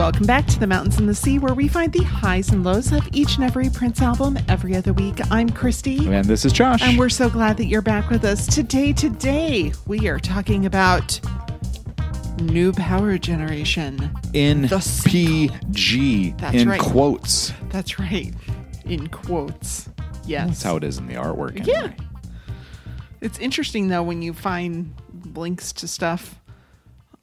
Welcome back to the Mountains and the Sea, where we find the highs and lows of each and every Prince album every other week. I'm Christy. And this is Josh. And we're so glad that you're back with us today. Today, we are talking about New Power Generation. NPG That's right. in right. quotes. That's right. In quotes. Yes. That's how it is in the artwork. Anyway. Yeah. It's interesting though when you find links to stuff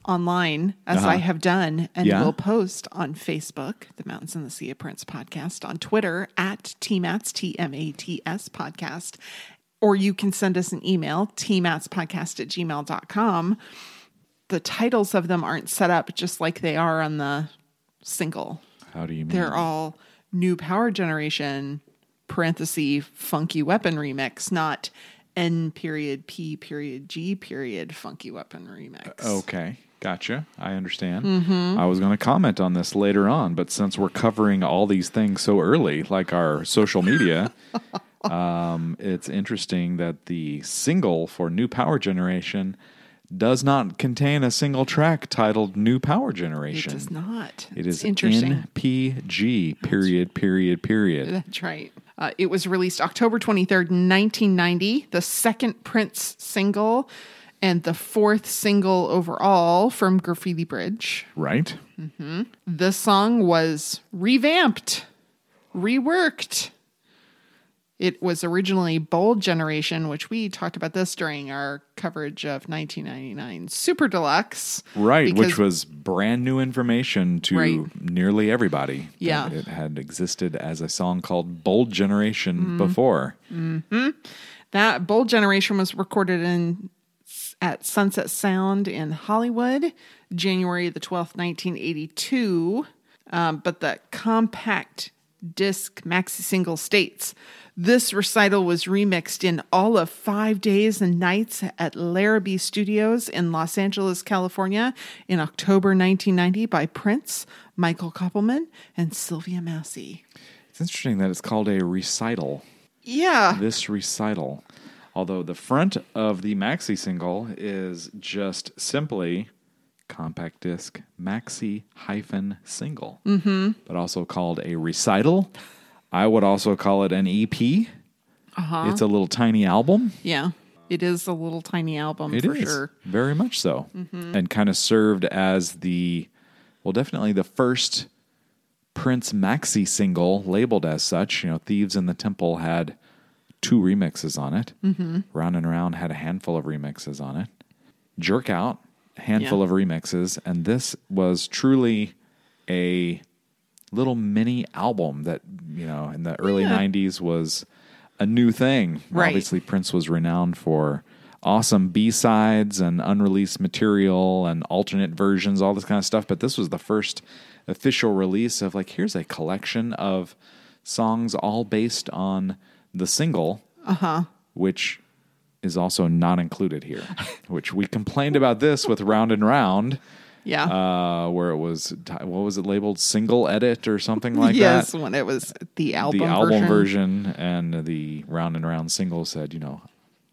online, as Uh-huh. I have done, and Yeah. will post on Facebook, the Mountains and the Sea of Prince podcast, on Twitter at TMATS, T M A T S podcast, or you can send us an email, tmatspodcast at gmail.com. The titles of them aren't set up just like they are on the single. How do you mean? They're all new power generation parenthesis funky weapon remix, not N period P period G period funky weapon remix. Okay. Gotcha. I understand. Mm-hmm. I was going to comment on this later on, but since we're covering all these things so early, like our social media, um, it's interesting that the single for New Power Generation does not contain a single track titled New Power Generation. it does not. It It's is interesting. NPG, period, period, period. That's right. Uh, it was released October 23rd, 1990, the second Prince single and the fourth single overall from Graffiti Bridge. Right? The song was revamped, reworked. It was originally Bold Generation, which we talked about this during our coverage of 1999 Super Deluxe. Right, which was brand new information to Right. nearly everybody. Yeah. It had existed as a song called Bold Generation Mm-hmm. before. That Bold Generation was recorded in at Sunset Sound in Hollywood, January the 12th, 1982. Um, but the compact disc maxi single states this recital was remixed in all of five days and nights at Larrabee Studios in Los Angeles, California in October 1990 by Prince, Michael Koppelman, and Sylvia Massy. It's interesting that it's called a recital. Yeah. This recital. Although the front of the maxi single is just simply compact disc maxi hyphen single, mm-hmm. but also called a recital. I would also call it an EP. Uh-huh. It's a little tiny album. Yeah. It is a little tiny album It for is sure. very much so, and kind of served as the well, definitely the first Prince maxi single labeled as such. You know, "Thieves in the Temple" had two remixes on it. Mm-hmm. "Round and Round" had a handful of remixes on it. "Jerk Out," a handful Yeah. of remixes, and this was truly a little mini album that you know in the early Yeah. 90s was a new thing Right. obviously prince was renowned for awesome b-sides and unreleased material and alternate versions all this kind of stuff but this was the first official release of like here's a collection of songs all based on the single uh-huh which is also not included here which we complained about this with round and round Yeah. uh, where it was what was it labeled single edit or something like yes, that. Yes, when it was the album, the album version. version. and the round and round single said, you know,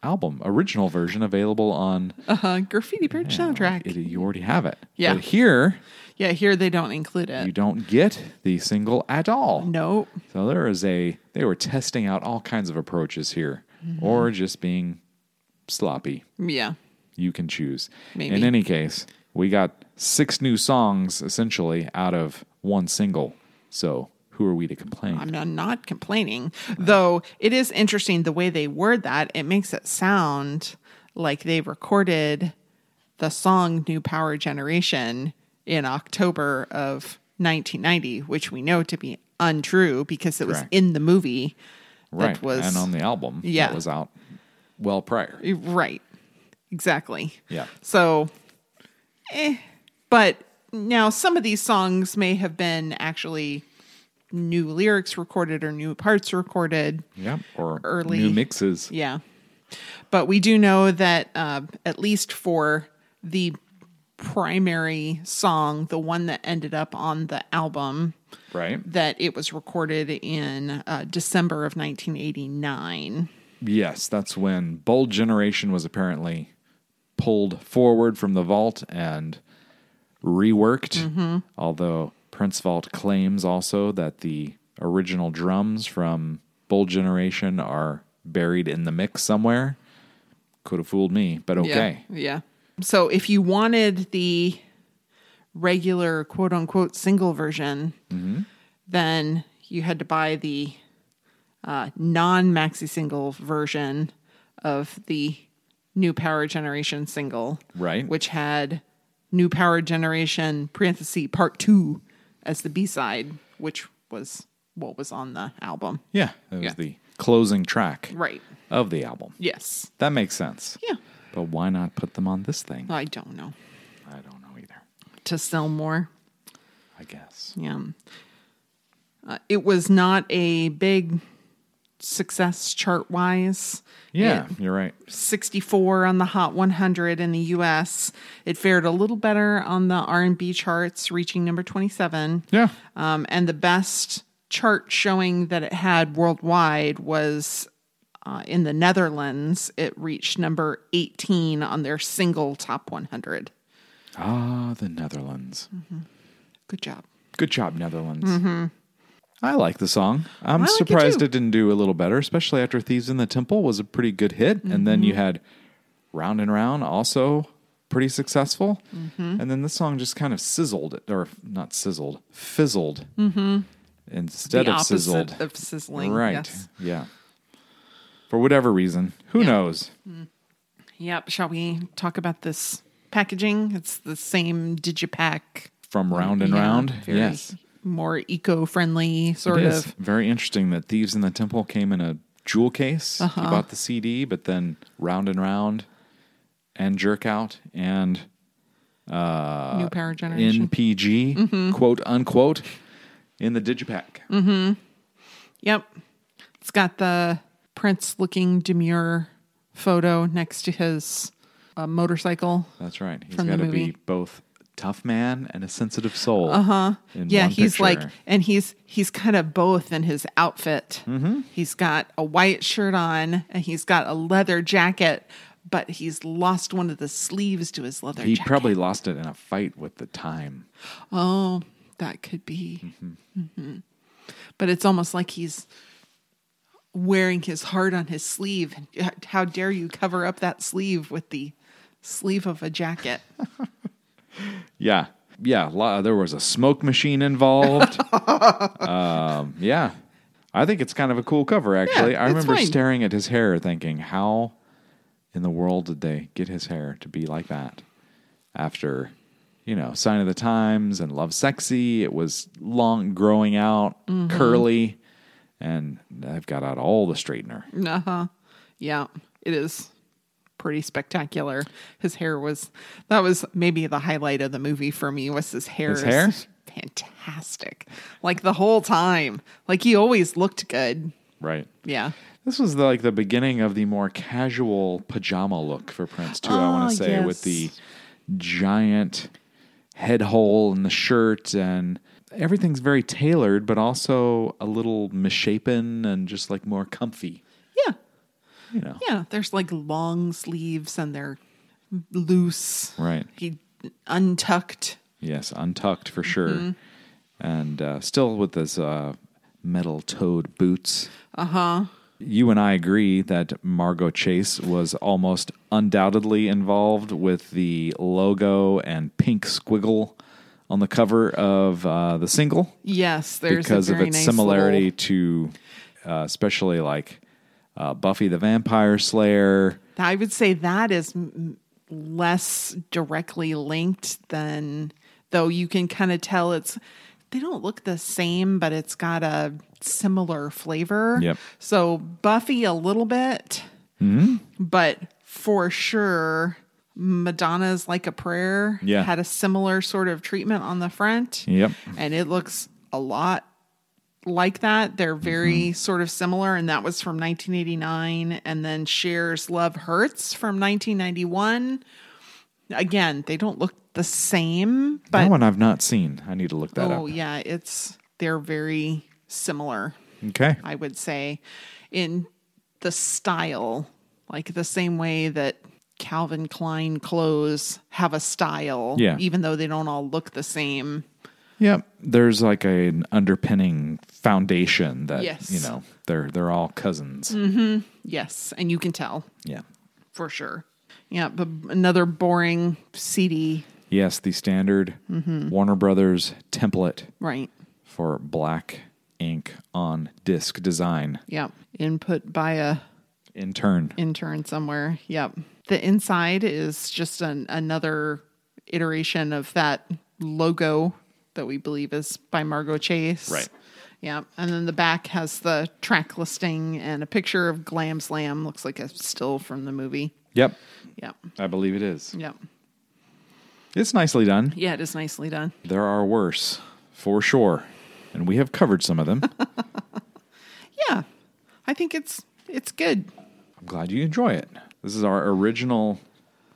album original version available on Uh-huh. Graffiti Bridge soundtrack. It, you already have it. Yeah. But here yeah, here they don't include it. you don't get the single at all. nope. So there is a they were testing out all kinds of approaches here, Mm-hmm. or just being sloppy. Yeah. You can choose. Maybe. In any case, we got six new songs essentially out of one single. So who are we to complain? I'm not, not complaining. Though it is interesting the way they word that. It makes it sound like they recorded the song New Power Generation in October of 1990, which we know to be untrue because it was in the movie right. was and on the album Yeah. that was out well prior. right. Exactly. Yeah. So, eh. But now some of these songs may have been actually new lyrics recorded or new parts recorded. Yep. Or Early- new mixes. Yeah. But we do know that uh, at least for the primary song, the one that ended up on the album, Right. that it was recorded in uh, December of 1989. Yes, that's when Bold Generation was apparently pulled forward from the vault and reworked. Mm-hmm. Although Prince Vault claims also that the original drums from Bold Generation are buried in the mix somewhere. Could have fooled me, but okay. Yeah. yeah. So if you wanted the regular quote unquote single version, Mm-hmm. then you had to buy the uh, non maxi single version of the new power generation single. Right. Which had new power generation parenthesis part two as the B side, which was what was on the album. Yeah, It was Yeah. the closing track Right. of the album. Yes. That makes sense. Yeah. But why not put them on this thing? I don't know. I don't know either. To sell more. I guess. Yeah. Uh, it was not a big success chart wise. Yeah, you're right. 64 on the Hot 100 in the US. It fared a little better on the R&B charts, reaching number 27. Yeah. Um, and the best chart showing that it had worldwide was uh, in the Netherlands. It reached number 18 on their single top 100. Ah, the Netherlands. Mm-hmm. Good job. Good job, Netherlands. Mm-hmm. I like the song. I'm like surprised too. it, didn't do a little better, especially after Thieves in the Temple was a pretty good hit. And then you mm-hmm. had Round and Round also pretty successful. And then this song just kind of sizzled, or not sizzled, fizzled instead the of sizzled. of sizzling. right. Yes. Yeah. For whatever reason. Who Yeah. knows? Yep. Shall we talk about this packaging? It's the same Digipack. From Round and Yeah, Round? yes. More eco friendly, sort It is of. very interesting that Thieves in the Temple came in a jewel case. Uh-huh. You bought the CD, but then Round and Round and Jerk Out and uh, New power generation. NPG, Mm-hmm. quote unquote, in the Digipack. Mm-hmm. Yep. It's got the Prince looking demure photo next to his uh, motorcycle. That's right. He's got to be both tough man and a sensitive soul. Uh huh. yeah, he's like, and he's he's kind of both in his outfit. Mm-hmm. He's got a white shirt on, and he's got a leather jacket, but he's lost one of the sleeves to his leather he jacket. probably lost it in a fight with the time. Oh, that could be. Mm-hmm. Mhm. But it's almost like he's wearing his heart on his sleeve. How dare you cover up that sleeve with the sleeve of a jacket? Yeah. Yeah. There was a smoke machine involved. um, yeah. I think it's kind of a cool cover, actually. Yeah, I remember fine. staring at his hair thinking, how in the world did they get his hair to be like that? After, you know, Sign of the Times and Lovesexy, it was long, growing out, Mm-hmm. curly, and I've got out all the straightener. Uh huh. Yeah, it is pretty spectacular. His hair was that was maybe the highlight of the movie for me. Was his hair? His hair? fantastic. Like the whole time, like he always looked good. Right. Yeah. This was the, like the beginning of the more casual pajama look for Prince too. I want Ah, to say with the giant head hole in the shirt and everything's very tailored, but also a little misshapen and just like more comfy. Yeah. You know, Yeah. There's like long sleeves and they're loose. right? He untucked. Yes, untucked for sure, and uh, still with this uh, metal-toed boots. Uh huh. You and I agree that Margo Chase was almost undoubtedly involved with the logo and pink squiggle on the cover of uh, the single Yes. There's because a of its nice similarity little- to, uh, especially like uh, Buffy the Vampire Slayer. I would say that is m- less directly linked than, though you can kind of tell it's, they don't look the same, but it's got a similar flavor. Yep. So Buffy a little bit, Mm-hmm. but for sure, Madonna's Like a Prayer Yeah. had a similar sort of treatment on the front. Yep. And it looks a lot like that. They're very Mm-hmm. sort of similar, and that was from 1989. And then Cher's Love Hurts from 1991. Again, they don't look the same, that but one I've not seen. I need to look that oh up. yeah, it's they're very similar. Okay. I would say in the style, like the same way that Calvin Klein clothes have a style, Yeah. even though they don't all look the same. Yep. There's like an underpinning foundation that Yes. you know they're they're all cousins. Yes, and you can tell Yeah. for sure. Yeah, but another boring CD, Yes, the standard Mm-hmm. Warner Brothers template right? for black ink on disc design. Yeah, input by a Intern. intern somewhere. Yep. The inside is just an, another iteration of that logo that we believe is by Margo Chase. Right. Yeah. And then the back has the track listing and a picture of Glam Slam. Looks like a still from the movie. Yep. Yep. I believe it is. Yep. It's nicely done. Yeah, it is nicely done. There are worse, for sure. And we have covered some of them. Yeah. I think it's it's good. I'm glad you enjoy it. This is our original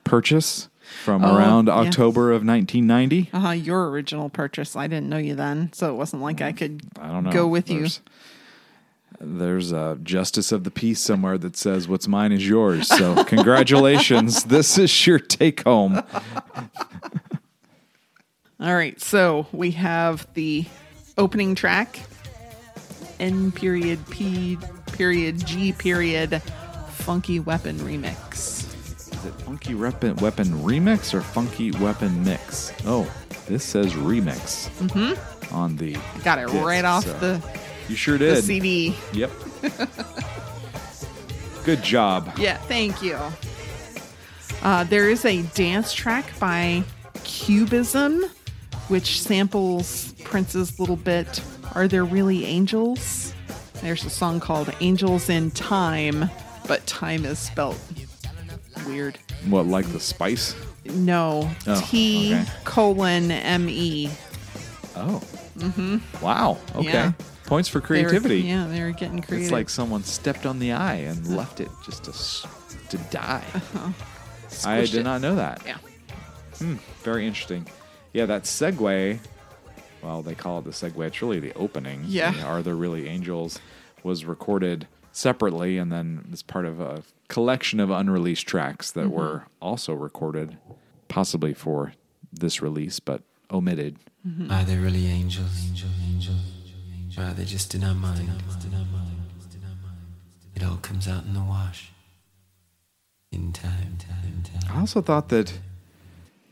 purchase from Oh, around. October of 1990. Uh-huh, your original purchase. I didn't know you then, so it wasn't like I could I don't know. go with you. There's- There's a justice of the peace somewhere that says what's mine is yours. So congratulations. this is your take home. All right, so we have the opening track, N period P period G period Funky Weapon remix. Is it Funky Weapon, weapon Remix or Funky Weapon Mix? Oh, this says Remix mm-hmm. on the. I got it disc, right off so- the, You sure did. the. CD. Yep. Good job. Yeah, thank you. Uh, there is a dance track by Cubism, which samples Prince's little bit Are There Really Angels? There's a song called Angels in Time, but time is spelt weird. What, like the spice? No, Oh, T okay. colon M E. Oh. Mm-hmm. Wow. Okay. Yeah. Points for They were- creativity. Yeah, they were getting creative. It's like someone stepped on the eye and left it just to to die. I did it. not know that. Yeah. Hmm, Very interesting. Yeah, that segue. Well, they call it the segue. It's really the opening. Yeah. Are there really angels? Was recorded separately and then as part of a collection of unreleased tracks that Mm-hmm. were also recorded, possibly for this release, but omitted. Are they really angels? Angel, angel, angel. Or are they just in our mind? In our mind. It all comes out in the wash. In time, time, time. I also thought that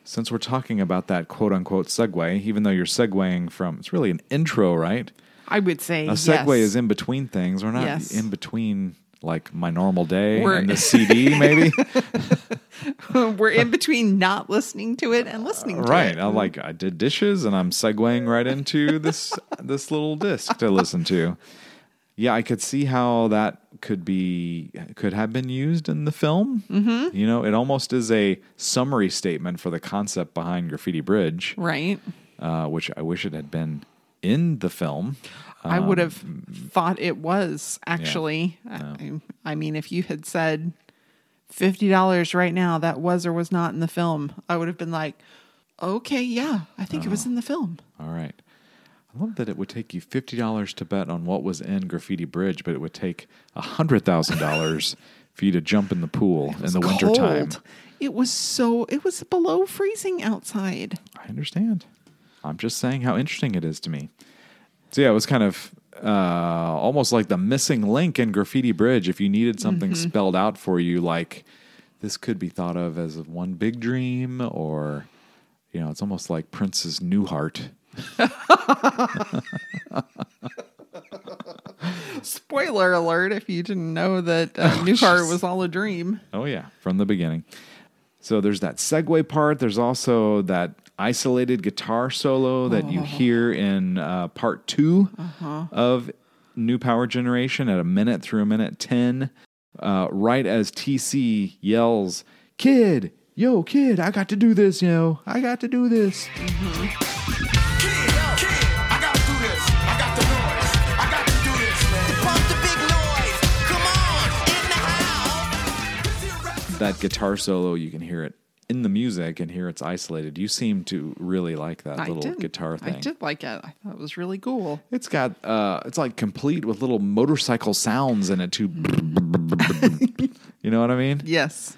since we're talking about that quote unquote segue, even though you're segueing from, it's really an intro, right? I would say A segue yes. is in between things. We're not Yes. in between like my normal day We're- and the CD, maybe. We're in between not listening to it and listening to right. it. I'm like, I did dishes and I'm segueing right into this this little disc to listen to. Yeah, I could see how that could be could have been used in the film. Mm-hmm. You know, it almost is a summary statement for the concept behind Graffiti Bridge. Right. uh, which I wish it had been in the film. I would have Um, thought it was actually. I, I mean, if you had said fifty dollars right now, that was or was not in the film, I would have been like, okay, yeah, I think it Oh. was in the film. All right. I love that it would take you fifty dollars to bet on what was in Graffiti Bridge, but it would take hundred thousand dollars for you to jump in the pool in the wintertime. It was so. It was below freezing outside. I understand. I'm just saying how interesting it is to me. So yeah, it was kind of uh, almost like the missing link in Graffiti Bridge. If you needed something Mm-hmm. spelled out for you, like this could be thought of as one big dream, or you know, it's almost like Prince's Newhart. Spoiler alert! If you didn't know that uh, Newhart was all a dream. Oh yeah, from the beginning. So there's that segue part. There's also that isolated guitar solo that you hear in uh, part 2 of New Power Generation at a minute through a minute ten. Uh, right as TC yells, "Kid, yo, kid, I got to do this, yo, I got to do this." Kid, kid, I gotta do this. I got the noise. I got to do this, man. Pump the big noise. Come on, in the house. That guitar solo, you can hear it in the music and here it's isolated. You seem to really like that I little did. guitar thing. I did like it. I thought it was really cool. It's got uh it's like complete with little motorcycle sounds in it too. you know what I mean? Yes.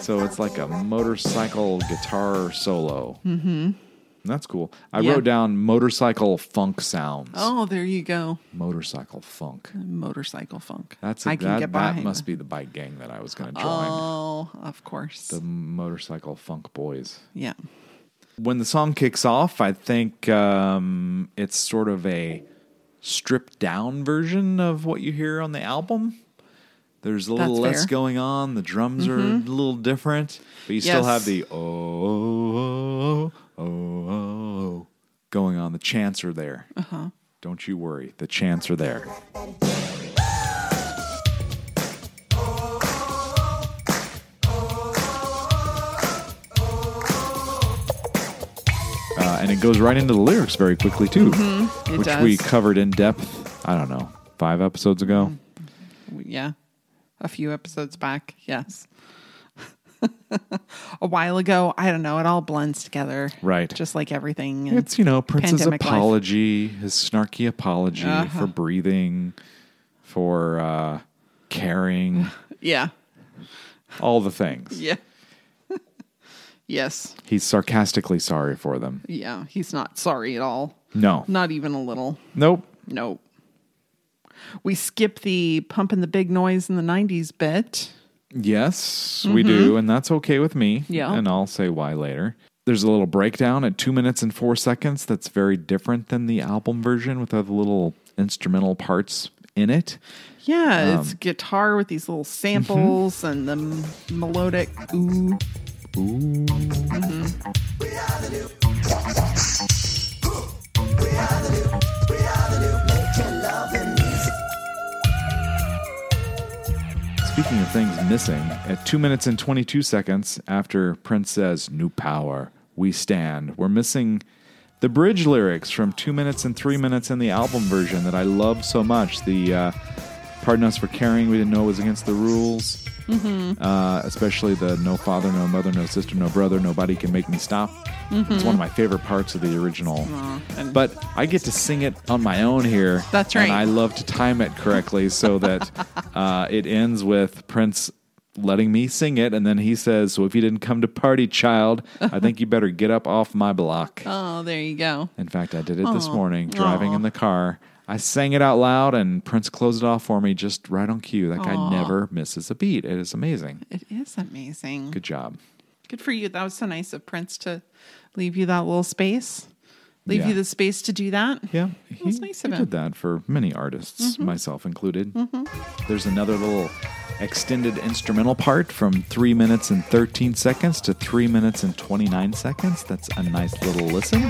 So it's like a motorcycle guitar solo. Mm-hmm. That's cool. I Yeah. wrote down motorcycle funk sounds. Oh, there you go. Motorcycle funk. Motorcycle funk. That's a, I can that, get that behind must be the bike gang that I was going to join. Oh, of course. the motorcycle funk boys. yeah. When the song kicks off, I think um, it's sort of a stripped down version of what you hear on the album. There's a little That's less fair. Mm-hmm. going on. The drums are a little different, but you still Yes. have the oh, oh, oh, oh, oh going on. The chants are there. Uh-huh. Don't you worry. The chants are there. Uh, and it goes right into the lyrics very quickly too, Mm-hmm. Which does. we covered in depth. I don't know, five episodes ago. Yeah. A few episodes back. Yes. a while ago. I don't know. It all blends together. Right. Just like everything. It's you know Prince's pandemic life. apology, his snarky apology Uh-huh. for breathing, for uh, caring, Yeah. all the things. Yeah. yes. He's sarcastically sorry for them. Yeah. He's not sorry at all. No, Not even a little. nope. Nope. We skip the pumping the big noise in the 90s bit. Yes, we do, and that's okay with me. Mm-hmm. Yeah. and I'll say why later. There's a little breakdown at two minutes and four seconds that's very different than the album version with other little instrumental parts in it. Yeah, Um, it's guitar with these little samples and the m- melodic ooh. Speaking of things missing, at two minutes and 22 seconds after Prince says, New power, we stand, we're missing the bridge lyrics from two minutes and three minutes in the album version that I love so much. The uh, Pardon Us for Caring, we didn't know it was against the rules. Uh, especially the No Father, No Mother, No Sister, No Brother, Nobody Can Make Me Stop. It's one of my favorite parts of the original. but I get to sing it on my own here. That's right. And I love to time it correctly so that uh, it ends with Prince letting me sing it. And then he says, So if you didn't come to party, child, I think you better get up off my block. Oh, there you go. In fact, I did it this morning driving in the car. I sang it out loud, and Prince closed it off for me just right on cue. That guy never misses a beat. It is amazing. It is amazing. Good job. Good for you. That was so nice of Prince to leave you that little space. Leave Yeah. you the space to do that. Yeah, he, nice he him. Mm-hmm. did that for many artists, myself included. There's another little extended instrumental part from three minutes and 13 seconds to three minutes and 29 seconds. That's a nice little listen.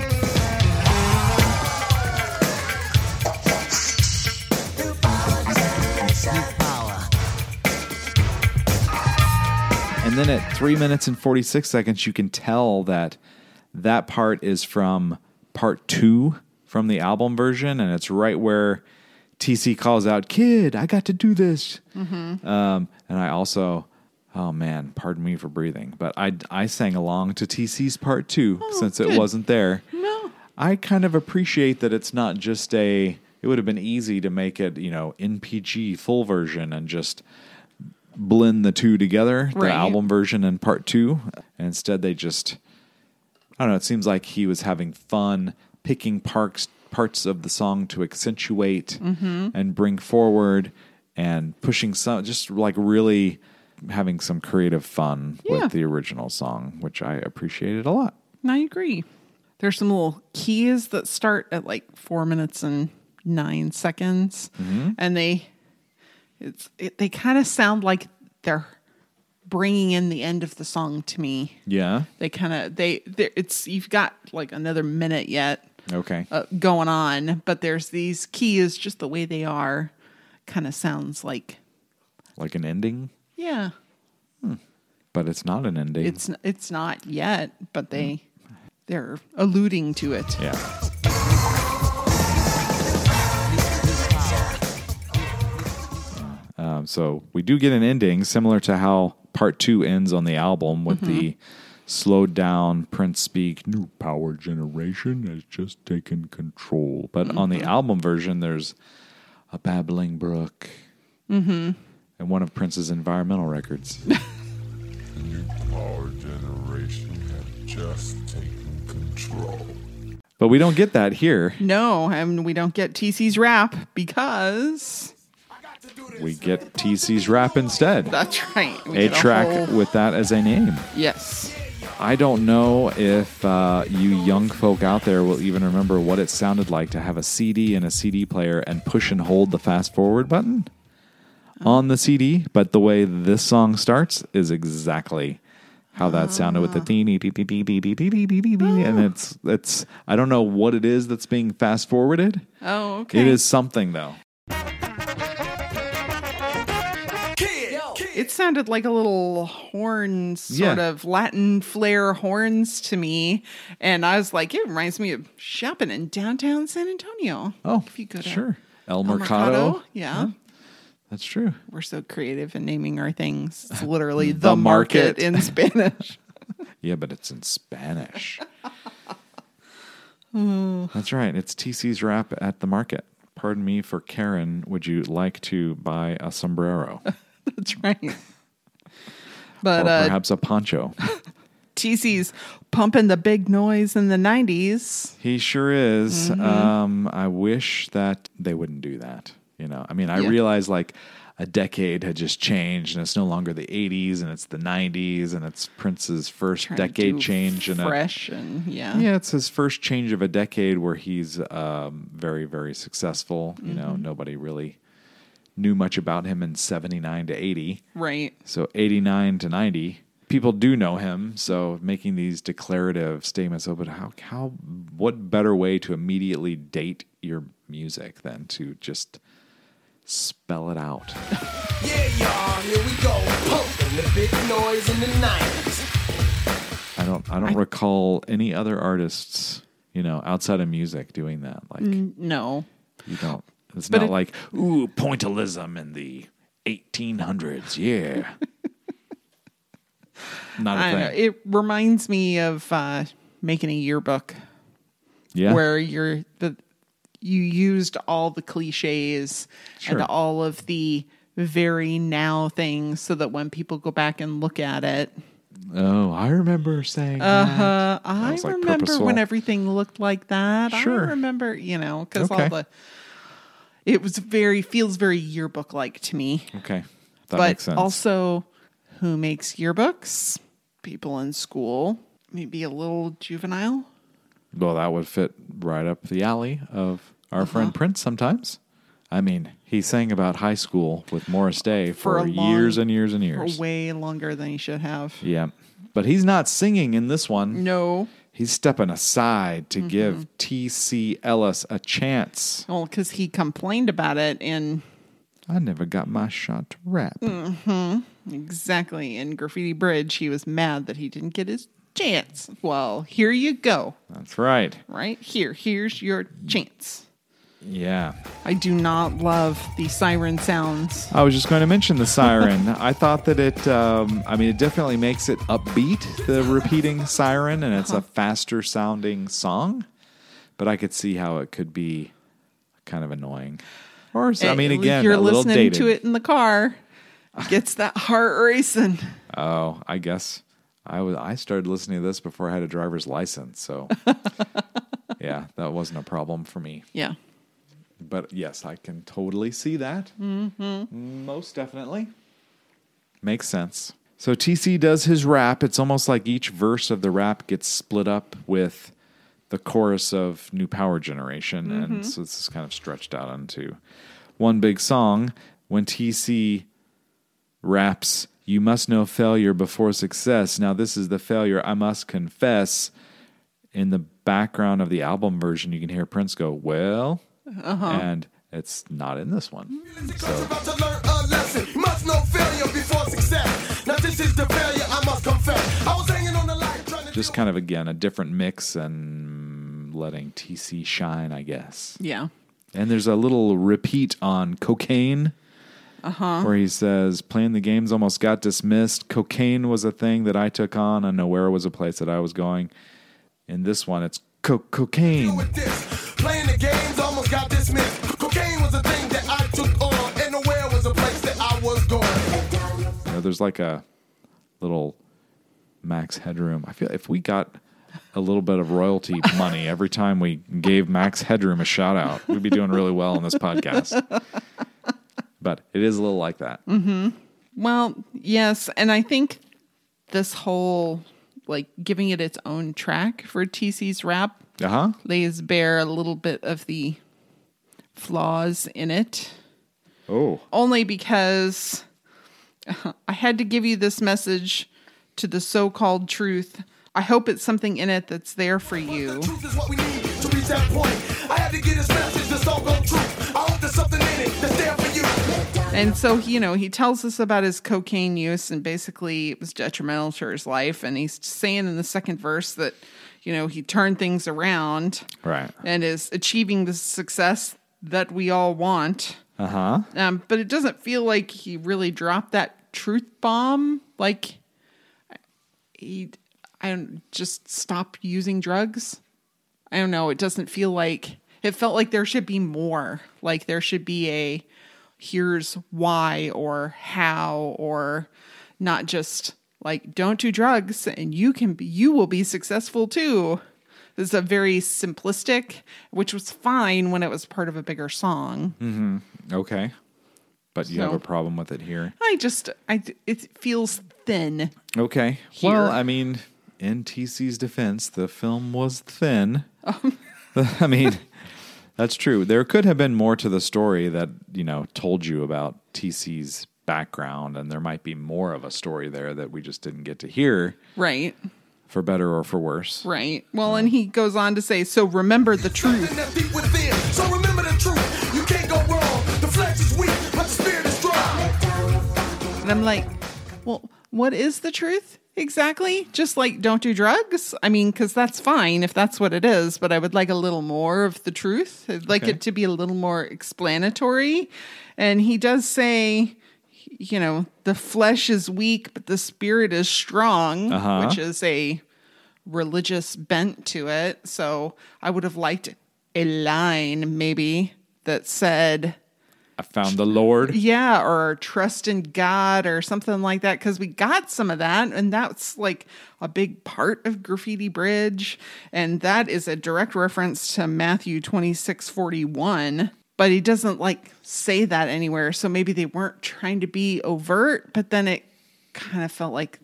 And then at three minutes and 46 seconds, you can tell that that part is from part two from the album version. And it's right where TC calls out, Kid, I got to do this. Um, and I also, oh man, pardon me for breathing, but I, I sang along to TC's part two since it wasn't there. No. I kind of appreciate that it's not just a. It would have been easy to make it, you know, NPG full version and just blend the two together, the album version and part two. And instead, they just. I don't know. It seems like he was having fun picking parts parts of the song to accentuate Mm-hmm. and bring forward, and pushing some, just like really having some creative fun Yeah. with the original song, which I appreciated a lot. I agree. There's some little keys that start at like four minutes and nine seconds, Mm-hmm. and they it's it, they kind of sound like they're bringing in the end of the song to me. Yeah. They kind of they it's you've got like another minute yet Okay. uh, going on, but there's these keys just the way they are, kind of sounds like like an ending, yeah. but it's not an ending. It's it's not yet, but they they're alluding to it. yeah. Um, so we do get an ending similar to how part two ends on the album with the mm-hmm. slowed down Prince speak. New power generation has just taken control. But on the mm-hmm. album version, there's a babbling brook mm-hmm. and one of Prince's environmental records. New power generation has just taken control. But we don't get that here. No, and we don't get TC's rap because we get TC's rap instead. That's right. We a track a whole... with that as a name. Yes. I don't know if uh, you young folk out there will even remember what it sounded like to have a CD and a CD player and push and hold the fast forward button on the CD, but the way this song starts is exactly how that sounded with the dee and it's it's I don't know what it is that's being fast forwarded. Oh, okay. It is something though. It sounded like a little horn, sort Yeah. of Latin flair horns to me, and I was like, it reminds me of shopping in downtown San Antonio. Oh, if you go to sure. El El Mercado. yeah. That's true. We're so creative in naming our things. It's literally The the, market. market. in Spanish. Yeah, but it's in Spanish. That's right. It's TC's rap at the market. Pardon me for Karen. Would you like to buy a sombrero That's right. But or uh, perhaps a poncho? TC's pumping the big noise in the 90s. He sure is. Mm-hmm. Um, I wish that they wouldn't do that. You know, I mean, I Yeah. realize like a decade had just changed, and it's no longer the '80s, and it's the '90s, and it's Prince's first decade change, and a, fresh and yeah. Yeah, it's his first change of a decade where he's um, very, very successful. You know, Mm-hmm. nobody really knew much about him in 79 to 80. Right. So 89 to 90, people do know him. So making these declarative statements, oh, but how, how, what better way to immediately date your music than to just spell it out? Yeah, y'all, here we go. Pumping the big noise in the 90s. I don't, I don't recall any other artists, you know, outside of music doing that. Like, No. You don't. It's But not it- like ooh pointillism in the 1800s. Yeah, not a I don't know. thing. It reminds me of uh, making a yearbook yeah, where you're the you used all the cliches Sure. and all of the very now things so that when people go back and look at it oh, I remember saying uh, that. I remember when everything looked like that. Sure. I remember, you know, because Okay. all the it was very feels very yearbook like to me. Okay, that but makes sense. also, who makes yearbooks? People in school, maybe a little juvenile. well, that would fit right up the alley of our Uh-huh. friend Prince. Sometimes, I mean, he sang about high school with Morris Day for, For a long- years and years and For years. way longer than he should have. Yeah, but he's not singing in this one. No, He's stepping aside to Mm-hmm. give T.C. Ellis a chance. well, because he complained about it in I never got my shot to rap. Mm. exactly in Graffiti Bridge. He was mad that he didn't get his chance. Well, here you go. That's right. Right here, here's your chance. Yeah. I do not love the siren sounds. I was just going to mention the siren. I thought that it, um, I mean, it definitely makes it upbeat, the repeating siren, and it's a faster sounding song. But I could see how it could be kind of annoying. Or, I mean, again. You're listening to it in the car. Gets that heart racing. Oh, I guess I was. I started listening to this before I had a driver's license, so yeah, that wasn't a problem for me. Yeah. But yes, I can totally see that. Mm-hmm. Most definitely. Makes sense. So TC does his rap. It's almost like each verse of the rap gets split up with the chorus of New Power Generation. And so this is kind of stretched out onto one big song. When TC raps, You must know failure before success. Now, this is the failure I must confess. In the background of the album version, you can hear Prince go, Well, and it's not in this one. Because about to learn a lesson. Must know failure before success. Now this is the failure I must confess. I was hanging on the line trying to Just kind of, again, a different mix and letting TC shine, I guess. Yeah. And there's a little repeat on cocaine. Uh-huh. Where he says, playing the games almost got dismissed. Cocaine was a thing that I took on, and nowhere was a place that I was going. In this one, it's co- cocaine. There's like a little Max Headroom. I feel if we got a little bit of royalty money every time we gave Max Headroom a shout out, we'd be doing really well on this podcast. But it is a little like that. Well, yes, and I think this whole like giving it its own track for TC's rap Uh huh. lays bare a little bit of the flaws in it. Oh. Only because I had to give you this message to the so-called truth. I hope it's something in it that's there for you. Truth is what we need to reach that point. I had to get this message, the song on truth. I hope there's something in it that's there for you. And so, you know, he tells us about his cocaine use and basically it was detrimental to his life. And he's saying in the second verse that, you know, he turned things around Right. and is achieving the success that we all want. Uh huh. Um, but it doesn't feel like he really dropped that truth bomb. Like he, I don't just stop using drugs. I don't know. It doesn't feel like it felt like there should be more. Like there should be a here's why or how or not just like don't do drugs and you can be you will be successful too. This is a very simplistic, which was fine when it was part of a bigger song. Okay. But you have a problem with it here. I just I it feels thin. Okay. Here. Well, I mean, in TC's defense, the film was thin. Oh. I mean, that's true. There could have been more to the story that, you know, told you about TC's background, and there might be more of a story there that we just didn't get to hear, Right. for better or for worse. Right. Well, and he goes on to say, so remember the truth. Something that's within. And I'm like, well, what is the truth exactly? Just like don't do drugs? I mean, because that's fine if that's what it is, but I would like a little more of the truth. I'd like Okay. it to be a little more explanatory. And he does say, you know, the flesh is weak, but the spirit is strong, Uh-huh. which is a religious bent to it. So I would have liked a line maybe that said, I found the Lord. yeah, or trust in God or something like that because we got some of that, and that's like a big part of Graffiti Bridge, and that is a direct reference to Matthew twenty six forty one. But he doesn't like say that anywhere, so maybe they weren't trying to be overt, but then it kind of felt like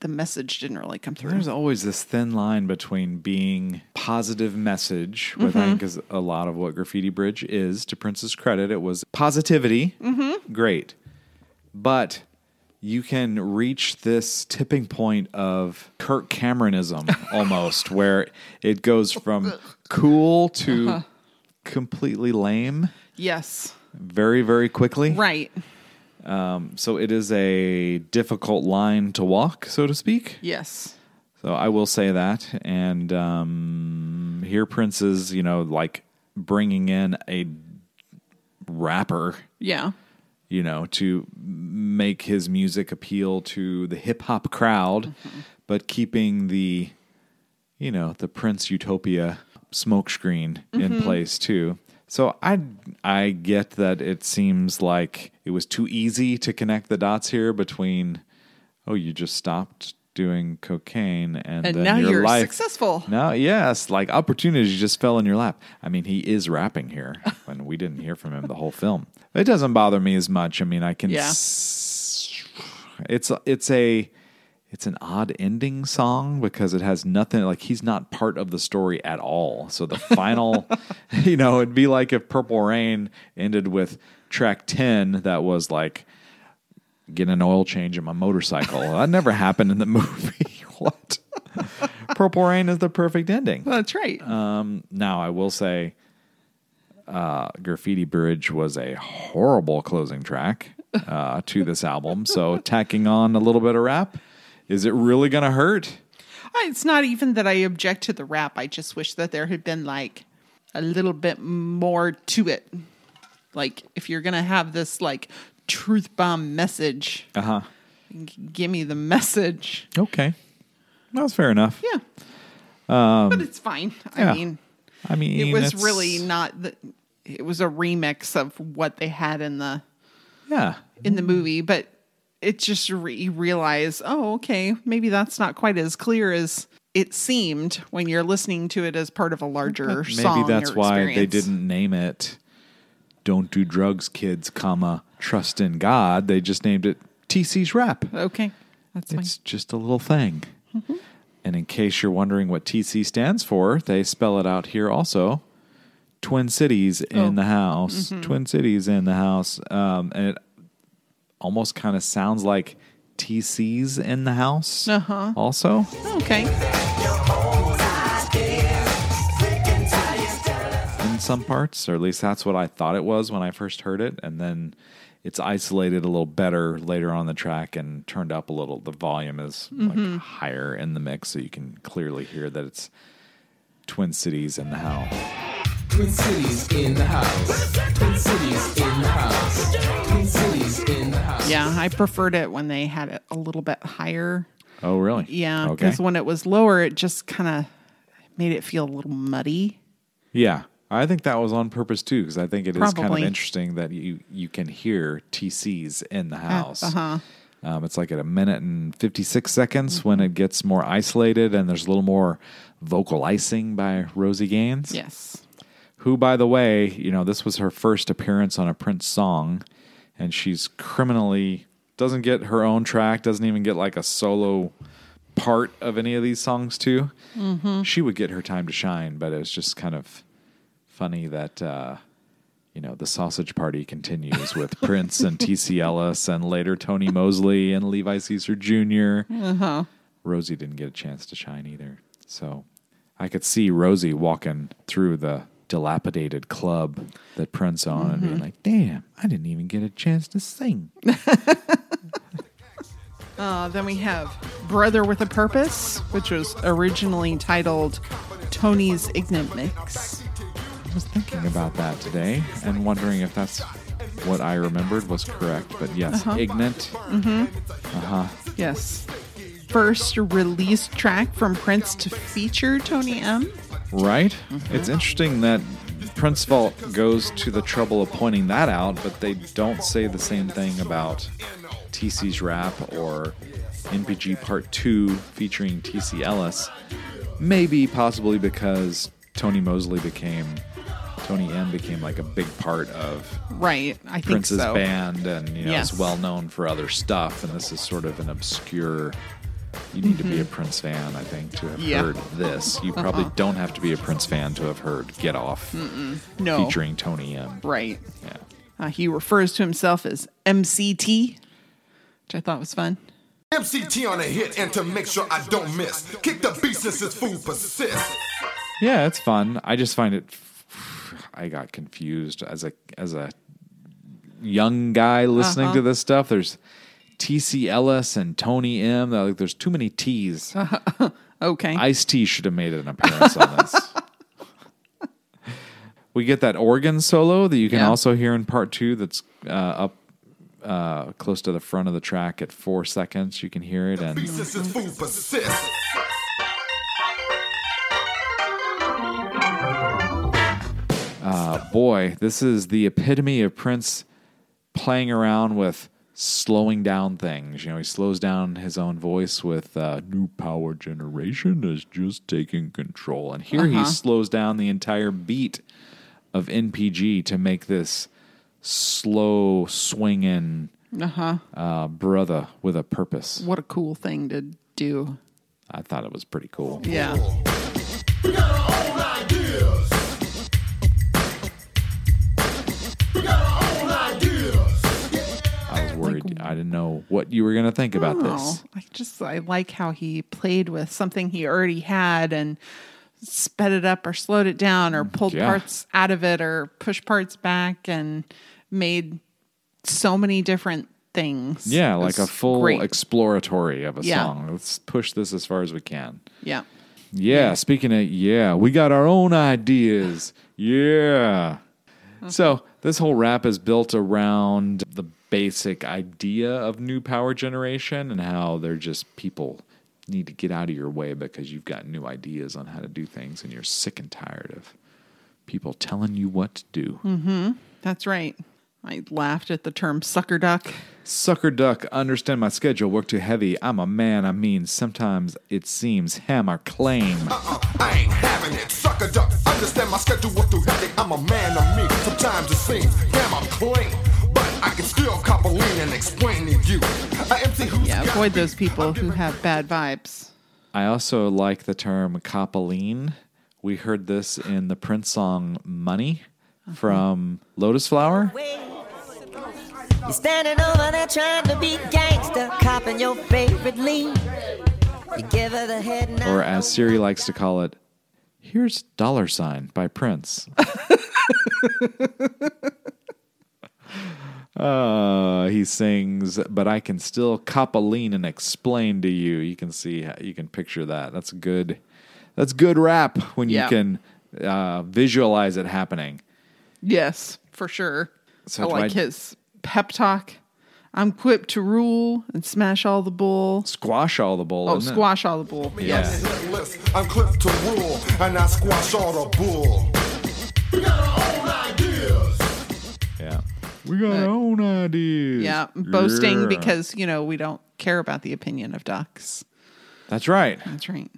the message didn't really come through. There's always this thin line between being positive message, which I think is a lot of what Graffiti Bridge is. To Prince's credit, it was positivity. Mm-hmm. Great. But you can reach this tipping point of Kirk Cameronism almost, where it goes from cool to completely lame Yes, very, very quickly. right. Um, so it is a difficult line to walk, so to speak. Yes, So I will say that, and um, here Prince is, you know, like bringing in a rapper, yeah, you know, to make his music appeal to the hip hop crowd, mm-hmm. but keeping the, you know, the Prince Utopia smokescreen in mm-hmm. place too. So I I get that it seems like it was too easy to connect the dots here between, oh, you just stopped doing cocaine and, and now your you're life successful. Now yes, like opportunities just fell in your lap. I mean, he is rapping here when we didn't hear from him the whole film. It doesn't bother me as much. I mean, I can. Yeah. s- it's it's a it's an odd ending song because it has nothing like he's not part of the story at all. So the final, you know, it'd be like if Purple Rain ended with track ten that was like getting an oil change in my motorcycle. that never happened in the movie. what? Purple Rain is the perfect ending. That's right. Um, now, I will say, uh, Graffiti Bridge was a horrible closing track uh, to this album. So, tacking on a little bit of rap, is it really going to hurt? It's not even that I object to the rap. I just wish that there had been like a little bit more to it. Like if you're gonna have this like truth bomb message, Uh huh. g- give me the message. Okay. That's fair enough. Yeah. but it's fine. I Um, yeah. mean, I mean, it was it's- really not the. It was a remix of what they had in the Yeah. in the movie, but it just re- you realize, oh, okay, maybe that's not quite as clear as it seemed when you're listening to it as part of a larger Maybe song. Maybe that's why they didn't name it "Don't Do Drugs, Kids," comma Trust in God. They just named it TC's Rap. Okay, that's fine. It's just a little thing. And in case you're wondering what TC stands for, they spell it out here also. Twin Cities in Oh. the house. Twin Cities in the house. Um, and it almost kind of sounds like TC's in the house. Uh-huh. Also, Okay, in some parts, or at least that's what I thought it was when I first heard it. And then it's isolated a little better later on the track and turned up a little. The volume is like higher in the mix, so you can clearly hear that it's Twin Cities in the house. Twin Cities in the house. Twin Cities in the house. Twin Cities in the house. Yeah, I preferred it when they had it a little bit higher. Oh, really? Yeah, Okay. because when it was lower, it just kind of made it feel a little muddy. Yeah, I think that was on purpose too, because I think it is kind of interesting that you you can hear TCs in the house. uh-huh. Um, it's like at a minute and fifty six seconds Mm-hmm. when it gets more isolated, and there's a little more vocal icing by Rosie Gaines. Yes. who, by the way, you know, this was her first appearance on a Prince song, and she's criminally doesn't get her own track, doesn't even get like a solo part of any of these songs too. Mm-hmm. She would get her time to shine, but it was just kind of funny that uh, you know the sausage party continues with Prince and T.C. Ellis, and later Tony Mosley and Levi Seacer junior Rosie didn't get a chance to shine either. So I could see Rosie walking through the dilapidated club that Prince owned and being like, damn, I didn't even get a chance to sing. Uh, then we have Brother with a Purpose, which was originally titled Tony's Ignorant Mix. I was thinking about that today and wondering if that's what I remembered was correct. But yes, Ignite. Uh huh. Yes. First released track from Prince to feature Tony M. Right? It's interesting that Prince Vault goes to the trouble of pointing that out, but they don't say the same thing about TC's rap or NPG Part 2 featuring TC Ellis. Maybe possibly because Tony Mosley became Tony M became like a big part of Right. I think Prince's so. band and you know Yes. is well known for other stuff and this is sort of an obscure you need to be a Prince fan, I think, to have Mm-hmm. Yeah. Uh-huh. heard this. You probably don't have to be a Prince fan to have heard Get Off No. featuring Tony M. Right. Yeah. Uh, he refers to himself as MCT, which I thought was fun. MCT on a hit and to make sure I don't miss. Kick the beat since this food persists. Yeah, it's fun. I just find it I got confused as a as a young guy listening Uh-huh. to this stuff. There's TC Ellis and Tony M. Like there's too many T's. Okay. Ice T should have made an appearance on this. we get that organ solo that you can Yeah. also hear in part two. That's uh, up uh, close to the front of the track at four seconds. You can hear it, and Beat since this food persists. boy, this is the epitome of Prince playing around with slowing down things. You know, he slows down his own voice with uh, "New Power Generation is just taking control," and here he slows down the entire beat of NPG to make this slow swinging Uh-huh. uh, brother with a purpose. What a cool thing to do. I thought it was pretty cool. Yeah. I didn't know what you were going to think about this. Oh, I just I like how he played with something he already had and sped it up or slowed it down or mm, pulled Yeah. parts out of it or pushed parts back and made so many different things. Yeah, like a full great. exploratory of a Yeah. song. Let's push this as far as we can. yeah. Yeah, speaking of yeah, we got our own ideas. Yeah. So, this whole rap is built around the basic idea of new power generation and how they're just people need to get out of your way because you've got new ideas on how to do things and you're sick and tired of people telling you what to do. Mm-hmm. That's right. I laughed at the term sucker duck. Sucker duck, understand my schedule, work too heavy. I'm a man, I mean, sometimes it seems hammer claim. Uh-uh, I ain't having it. Sucker duck, understand my schedule work too heavy. I'm a man of me. Sometimes it seems damn I'm still cop a lean and explain to you. A MC who's Yeah, avoid those people who have bad vibes. I also like the term copaline. We heard this in the Prince song Money from Lotus Flower. You're standing over there trying to be gangster, copping your favorite lean. You give her the head nod. Or as Siri likes to call it, here's Dollar Sign by Prince. Uh, he sings, but I can still cop a lean and explain to you. You can see, how- you can picture that. That's good. That's good rap when Yeah. you can uh, visualize it happening. Yes, for sure. So I like I- his pep talk. I'm equipped to rule and smash all the bull. Squash all the bull. Oh, isn't it? squash all the bull. Yes. List. I'm clipped to rule, and I squash all the bull. We got our own ideas. Yeah, boasting Yeah. because, you know, we don't care about the opinion of ducks. That's right. That's right.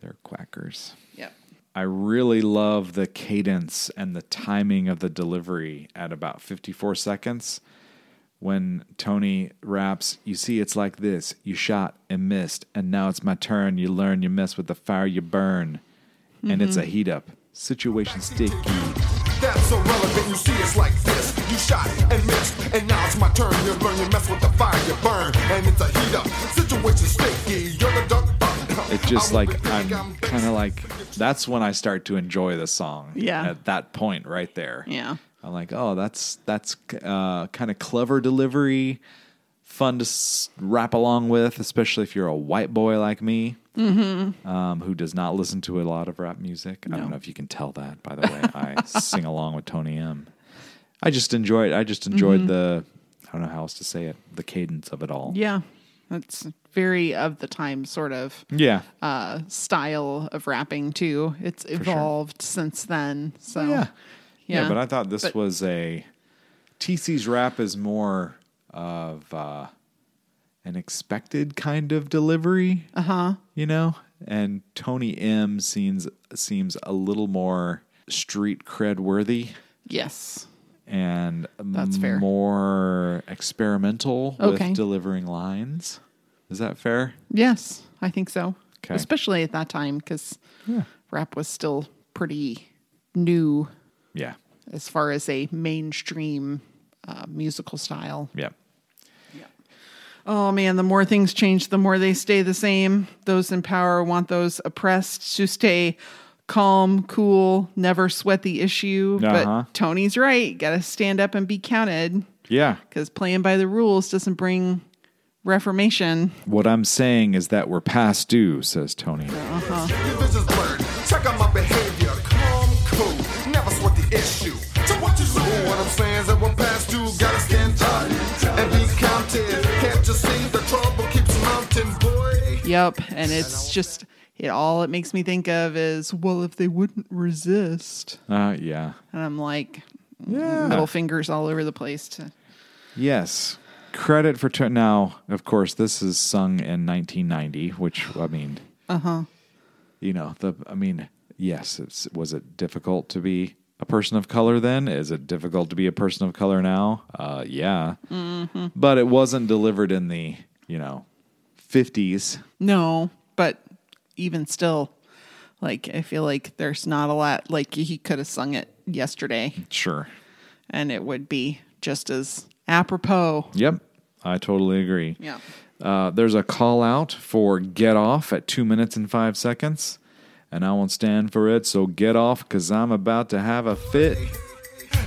They're quackers. Yep. I really love the cadence and the timing of the delivery at about 54 seconds. When Tony raps, you see it's like this you shot and missed, and now it's my turn. You learn, you mess with the fire, you burn. And it's mm-hmm. a heat up. Situation sticky. That's irrelevant. You see, it's like this. You shot and missed, and now it's my turn. You learn, you mess with the fire, you burn, and it's a heat up. Situation sticky. You're the duck. It's just like, I'm kind of like, that's when I start to enjoy the song. Yeah. At that point right there. Yeah. I'm like, oh, that's that's uh, kind of clever delivery, fun to s- rap along with, especially if you're a white boy like me, mm-hmm. um, who does not listen to a lot of rap music. I don't know if you can tell that. By the way, I sing along with Tony M. I just enjoy it. I just enjoyed the. I don't know how else to say it. The cadence of it all. Yeah. That's very of the time sort of Yeah. uh, style of rapping, too. It's evolved since then. So, yeah. yeah. Yeah, but I thought this But- was a TC's rap is more of uh, an expected kind of delivery. Uh Uh-huh. huh. You know, and Tony M seems seems a little more street cred worthy Yes. And That's fair. more experimental Okay. with delivering lines. Is that fair? Yes, I think so. Okay. Especially at that time because Yeah. rap was still pretty new Yeah. as far as a mainstream uh, musical style. Yeah. Oh man, the more things change, the more they stay the same. Those in power want those oppressed to stay calm, cool, never sweat the issue. Uh-huh. But Tony's right. Got to stand up and be counted Yeah. because playing by the rules doesn't bring reformation. What I'm saying is that we're past due, says Tony. Uh-huh. Your vision's blurred. Check out my behavior. Calm, cool. Never sweat the issue. So what you do? What I'm saying is that we're past due. Gotta stand up and be counted. Can't you see the trouble keeps mounting, boy? Yep. And it's just, it all it makes me think of is, well, if they wouldn't resist. Uh, yeah. And I'm like, Yeah. middle fingers all over the place. To, Yes. Credit for t- now. Of course, this is sung in 1990, which I mean, uh huh. You know the. I mean, yes. It's was it difficult to be a person of color then? Is it difficult to be a person of color now? Uh, yeah. But it wasn't delivered in the you know 50s. no, but even still, like, I feel like there's not a lot, like, he could have sung it yesterday Sure. and it would be just as apropos. Yep. I totally agree. Yeah. Uh, there's a call out for get off at two minutes and five seconds, and I won't stand for it. So get off because I'm about to have a fit.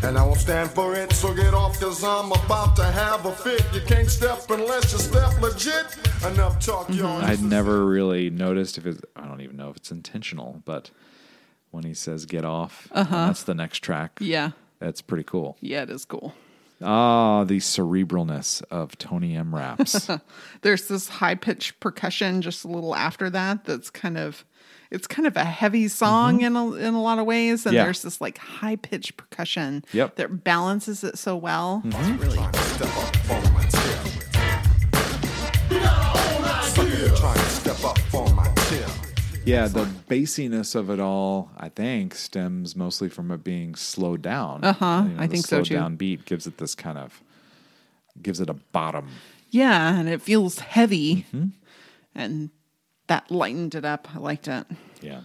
And I won't stand for it, so get off, cause I'm about to have a fit. You can't step unless you step legit. Enough talk, y'all. I'd never really noticed if it's, I don't even know if it's intentional, but when he says get off, and that's the next track. Yeah. That's pretty cool. Yeah, it is cool. Ah, the cerebralness of Tony M. Raps. There's this high pitched percussion just a little after that that's kind of it's kind of a heavy song in a, in a lot of ways, and Mm-hmm. Yeah. there's this like high pitched percussion Yep. Mm-hmm. that balances it so well. It's really Step up on my tail. Sucker trying to step up on my tail. Yeah, the bassiness of it all, I think, stems mostly from it being slowed down. Uh-huh, You know, I think so, slowed too. down beat gives it this kind of gives it a bottom. yeah, and it feels heavy, Mm-hmm. and that lightened it up. I liked it. Yeah.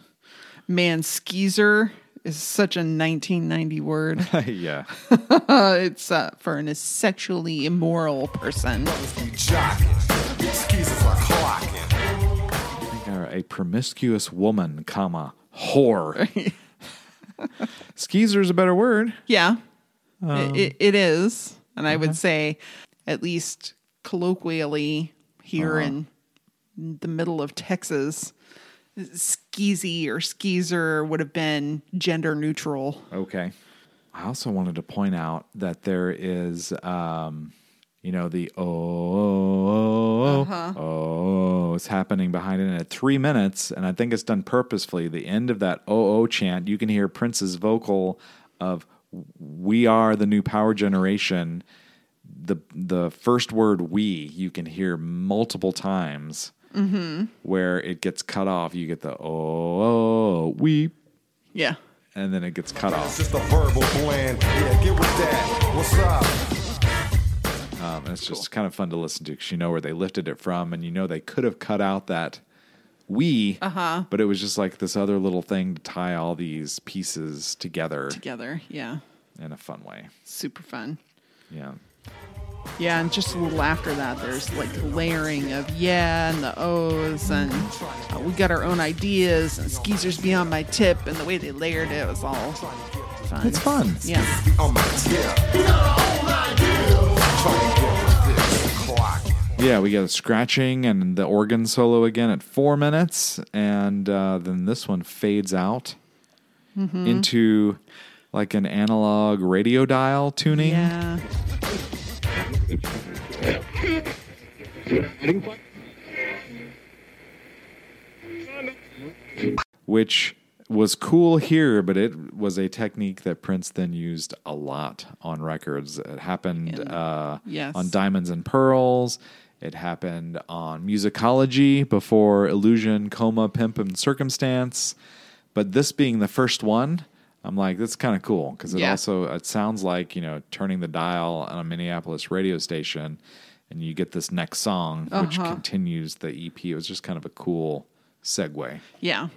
Man, skeezer is such a 1990 word. yeah. It's uh, for an sexually immoral person. Brothers be jocking. These skeezers are clocking. They are a promiscuous woman, comma, whore. Skeezer is a better word. Yeah, Um, it, it, it is. And I uh-huh. would say, at least colloquially, here Uh-huh. in the middle of Texas, skeezy or skeezer would have been gender neutral. Okay. I also wanted to point out that there is, um, you know, the oh, oh, oh, oh, it's happening behind it. And at three minutes, and I think it's done purposefully, the end of that oh, oh chant, you can hear Prince's vocal of we are the new power generation. The, the first word we you can hear multiple times where it gets cut off. You get the oh, oh we Yeah. and then it gets cut off. It's off. just a verbal blend. Yeah, get with that. What's up? Um, and it's just kind of fun to listen to because you know where they lifted it from, and you know they could have cut out that we, uh-huh. but it was just like this other little thing to tie all these pieces together Together. Yeah. in a fun way. Super fun. Yeah. Yeah, and just a little after that, there's like layering of yeah and the O's, and uh, we got our own ideas, and skeezers beyond my tip, and the way they layered it was all fun. It's fun. Yeah. Be on my tail. Trying to get with this. Clocking. Yeah, we got a scratching and the organ solo again at four minutes, and uh, then this one fades out into like an analog radio dial tuning. Yeah. Which was cool here, but it was a technique that Prince then used a lot on records. It happened uh, yes. on Diamonds and Pearls. It happened on Musicology before Illusion, Coma, Pimp, and Circumstance. But this being the first one, I'm like, that's kind of cool because it Yeah. also it sounds like you know turning the dial on a Minneapolis radio station, and you get this next song which Uh-huh. continues the EP. It was just kind of a cool segue. Yeah.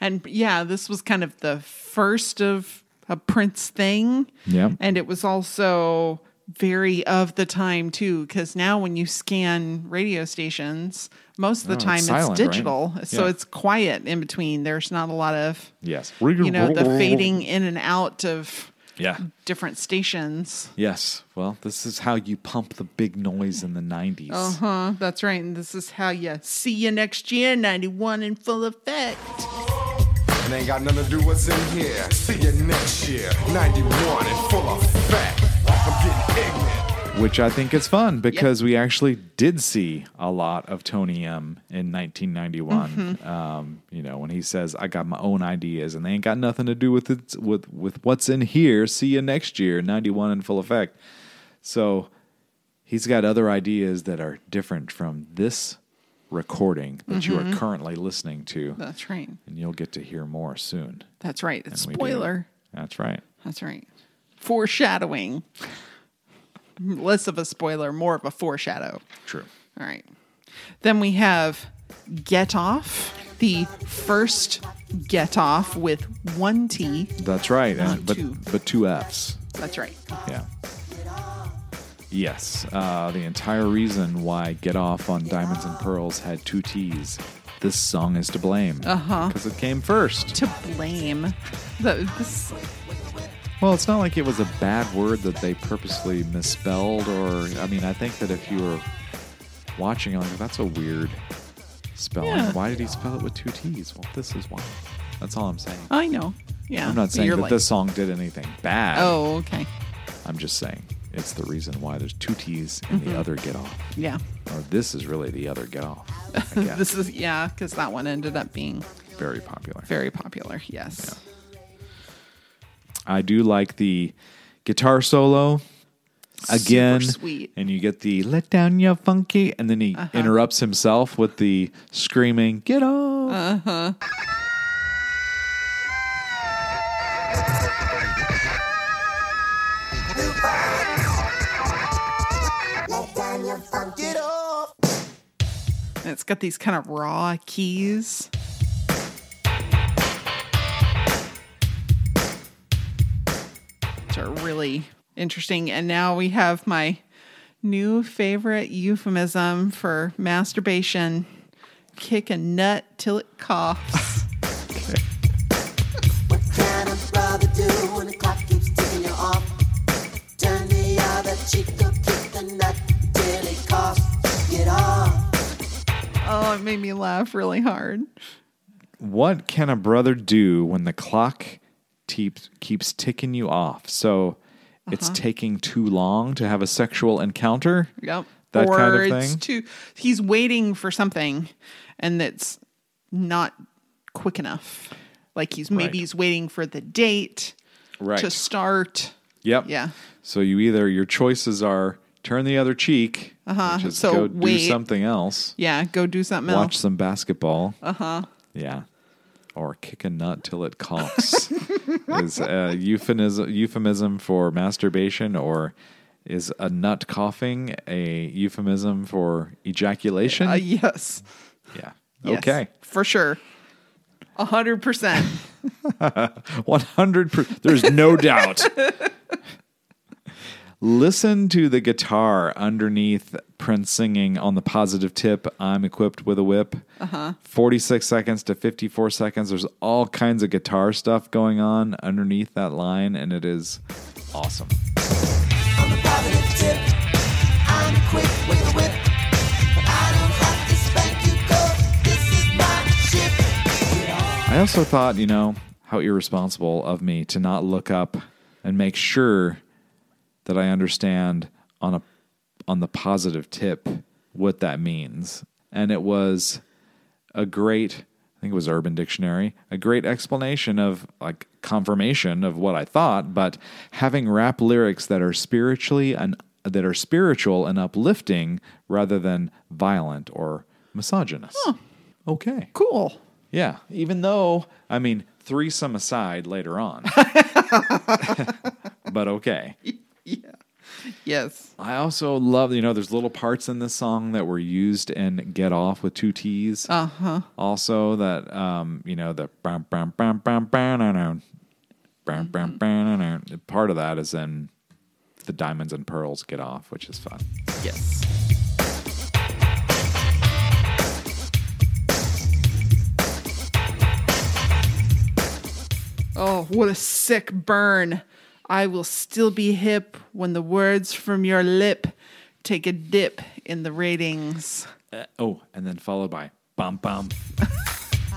And yeah, this was kind of the first of a Prince thing. Yeah, And it was also very of the time too, because now when you scan radio stations, most of the Oh, it's time it's, silent, right? digital. So Yeah. it's quiet in between. There's not a lot of, Yes. you know, the fading in and out of Yeah. different stations. Yes. Well, this is how you pump the big noise in the 90s. Uh huh. That's right. And this is how you see you next year, 91 in full effect. And ain't got nothing to do what's in here. See you next year. 91 in full effect. I'm getting ignorant. Which I think is fun because we actually did see a lot of Tony M in 1991. Mm-hmm. Um, you know, when he says, I got my own ideas and they ain't got nothing to do with it, with, with what's in here. See you next year, 91 in full effect. So he's got other ideas that are different from this recording that you Mm-hmm. are currently listening to. That's right. And you'll get to hear more soon. That's right. Spoiler. That's right. That's right. Foreshadowing. Less of a spoiler, more of a foreshadow. True. All right. Then we have Get Off, the first Get Off with one T. That's right. And, but two. but two F's. That's right. Yeah. Yes. Uh, the entire reason why Get Off on Diamonds and Pearls had two T's. This song is to blame. Uh Uh-huh. huh. Because it came first. To blame. The, this, Well, it's not like it was a bad word that they purposely misspelled, or I mean, I think that if you were watching, like, that's a weird spelling. Yeah. Why did he spell it with two T's? Well, this is why. That's all I'm saying. I know. Yeah. I'm not saying that like, this song did anything bad. Oh, okay. I'm just saying it's the reason why there's two T's in Mm-hmm. the other Get Off. Yeah. Or this is really the other Get Off. This is, yeah, because that one ended up being Very popular. Very popular. Yes. I do like the guitar solo again. sweet. And you get the let down your funky, and then he Uh-huh. interrupts himself with the screaming, get off. Uh-huh. Get off. And it's got these kind of raw keys. Which are really interesting. And now we have my new favorite euphemism for masturbation kick a nut till it coughs. What can a brother do when the clock keeps ticking you off? Turn the other cheek or kick the nut till it coughs. Get off. oh, it made me laugh really hard. what can a brother do when the clock keeps keeps ticking you off? So it's Uh-huh. taking too long to have a sexual encounter. Yep. That or kind of it's thing? too he's waiting for something and that's not quick enough. Like he's maybe Right. he's waiting for the date Right. to start. Yep. Yeah. So you either your choices are turn the other cheek, Uh-huh. which is So go do something else, Yeah, go do something watch else. Watch some basketball. Uh huh. Yeah. Or kick a nut till it coughs is a euphemism euphemism for masturbation, or is a nut coughing a euphemism for ejaculation? Uh, yes. yeah. Yes, Okay. For sure. A hundred percent. One hundred percent. There's no doubt. Listen to the guitar underneath Prince singing on the positive tip. I'm equipped with a whip. Uh-huh. 46 seconds to 54 seconds. There's all kinds of guitar stuff going on underneath that line, and it is awesome. On the positive tip, I'm quick with a whip. But I don't have to spank you, go. This is my ship. Get off. I also thought, you know, how irresponsible of me to not look up and make sure that I understand on a on the positive tip what that means. And it was a great I think it was Urban Dictionary, a great explanation of like confirmation of what I thought, but having rap lyrics that are spiritually and that are spiritual and uplifting rather than violent or misogynist. Okay. cool. Yeah, even though I mean threesome aside later on, but okay. Yeah. Yes. I also love you know there's little parts in this song that were used in Get Off with two T's. Uh huh. Also that um you know the bam bam bam bam bam bam bam bam bam part of that is in the Diamonds and Pearls Get Off, which is fun. Yes. Oh, what a sick burn. I will still be hip when the words from your lip take a dip in the ratings. Uh, oh, and then followed by bum bum.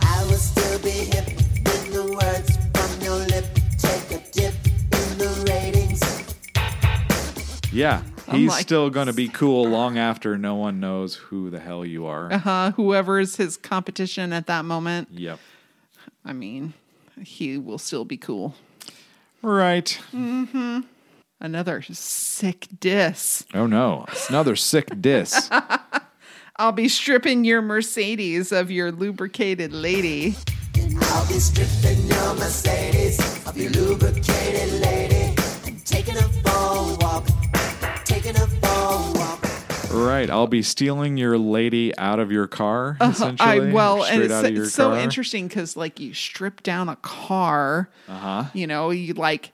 I will still be hip when the words from your lip take a dip in the ratings. Yeah, he's like- still going to be cool long after no one knows who the hell you are. Uh, huh. whoever is his competition at that moment, Yep. I mean, he will still be cool. Right. Mm-hmm. Another sick diss. Oh no, it's another sick diss. I'll be stripping your Mercedes of your lubricated lady. I'll be stripping your Mercedes of your lubricated lady and taking her for walk. Taking her for walk. Right. I'll be stealing your lady out of your car. Essentially, Uh-huh. I well, and it's, out of your it's so car. interesting because like you strip down a car, Uh-huh. you know, you like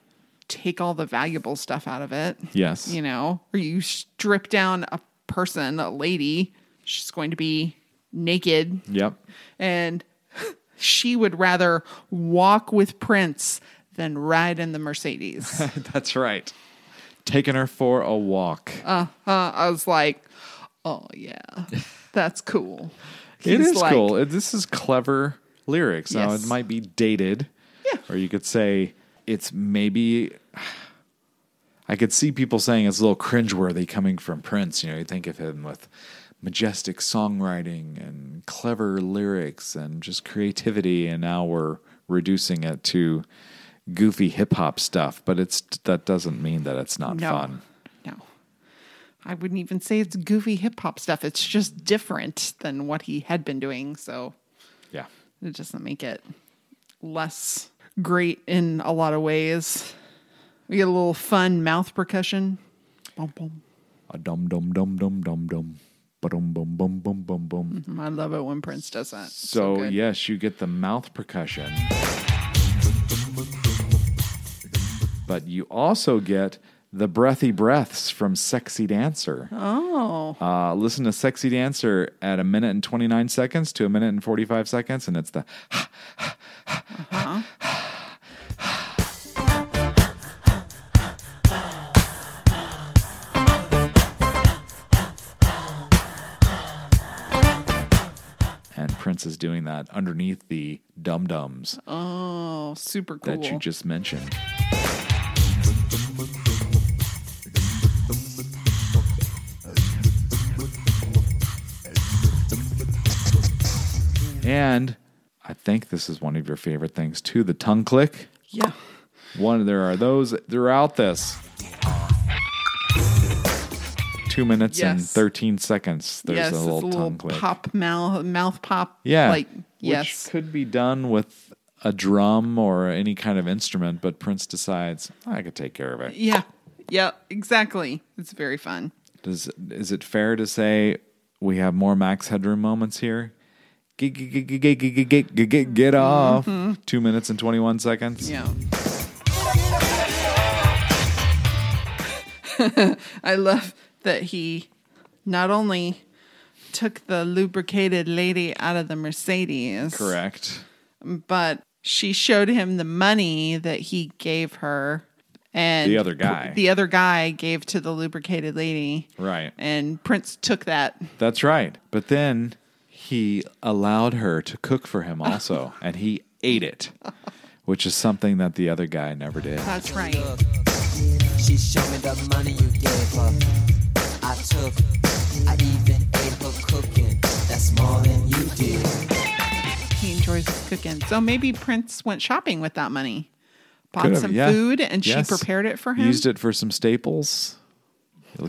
take all the valuable stuff out of it, Yes. you know, or you strip down a person, a lady, she's going to be naked, Yep. and she would rather walk with Prince than ride in the Mercedes. That's right. Taking her for a walk. uh, huh. I was like, oh yeah, that's cool. it He's is like- cool. This is clever lyrics. Now Yes. it might be dated. Yeah. Or you could say it's maybe. I could see people saying it's a little cringeworthy coming from Prince. You know, you think of him with majestic songwriting and clever lyrics and just creativity and now we're reducing it to goofy hip hop stuff but it's that doesn't mean that it's not No. fun. I wouldn't even say it's goofy hip hop stuff. It's just different than what he had been doing. So yeah it doesn't make it less great in a lot of ways. We get a little fun mouth percussion. Boom, boom. a dum dum dum dum dum dum ba-dum bum bum bum bum bum mm-hmm. I love it when Prince does that. It's so good. yes you get the mouth percussion but you also get the breathy breaths from sexy dancer Oh, Uh, listen to Sexy Dancer at a minute and 29 seconds to a minute and 45 seconds, and it's the. And Prince is doing that underneath the dum dums oh, super cool. that you just mentioned. And I think this is one of your favorite things too the tongue click. yeah. One there are those throughout this. Two minutes and 13 seconds. There's yes, a little a little tongue click. pop mouth mouth pop. Yeah. like Which yes, could be done with a drum or any kind of instrument, but Prince decides I could take care of it. yeah, yeah, exactly. It's very fun. Does is it fair to say we have more Max Headroom moments here? Get, get, get, get, get, get, get, get, off. Mm-hmm. Two minutes and 21 seconds. Yeah. I love that he not only took the lubricated lady out of the Mercedes, Correct. but she showed him the money that he gave her and The other guy. the other guy gave to the lubricated lady Right. and Prince took that That's right. But then he allowed her to cook for him also, and he ate it, which is something that the other guy never did. that's right She showed me the money you gave her. I took, I even ate her cooking. That's more than you did. he enjoys cooking so maybe Prince went shopping with that money bought Could've, some yeah. food and Yes. she prepared it for him Used it for some staples,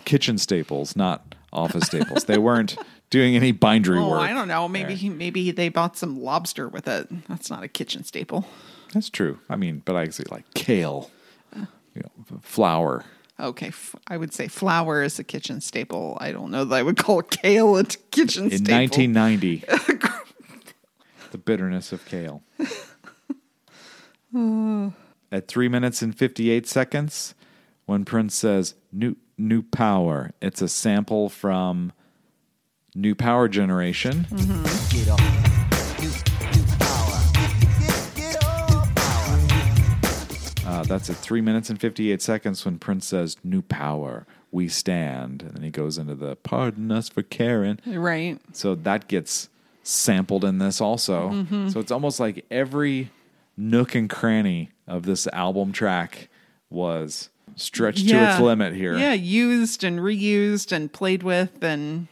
kitchen staples, not office staples. They weren't doing any bindery Oh, work. I don't know. Maybe he, maybe they bought some lobster with it. That's not a kitchen staple. That's true. I mean, but I say like kale, uh. you know, flour. Okay, f- I would say flour is a kitchen staple. I don't know that I would call kale a kitchen staple. In staple. 1990, the bitterness of kale. At three minutes and 58 seconds, when Prince says new new power, it's a sample from New Power Generation. Get up. New, new power. Get, get up. Power. Uh, that's at three minutes and 58 seconds when Prince says, New power, we stand. And then he goes into the pardon us for caring. Right. So that gets sampled in this also. Mm-hmm. So it's almost like every nook and cranny of this album track was stretched to its limit here. Yeah, used and reused and played with, and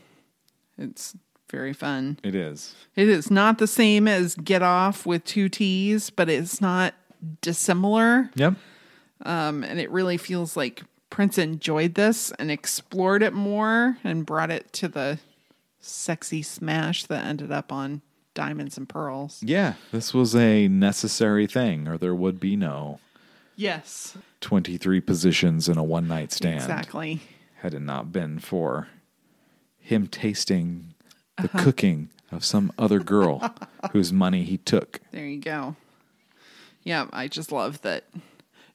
it's very fun. It is. It is not the same as Get Off with two T's, but it's not dissimilar. Yep. Um, and it really feels like Prince enjoyed this and explored it more and brought it to the sexy smash that ended up on Diamonds and Pearls. Yeah. This was a necessary thing, or there would be no Yes, 23 positions in a one night stand. exactly. had it not been for him tasting the Uh-huh. cooking of some other girl whose money he took. There you go. Yeah, I just love that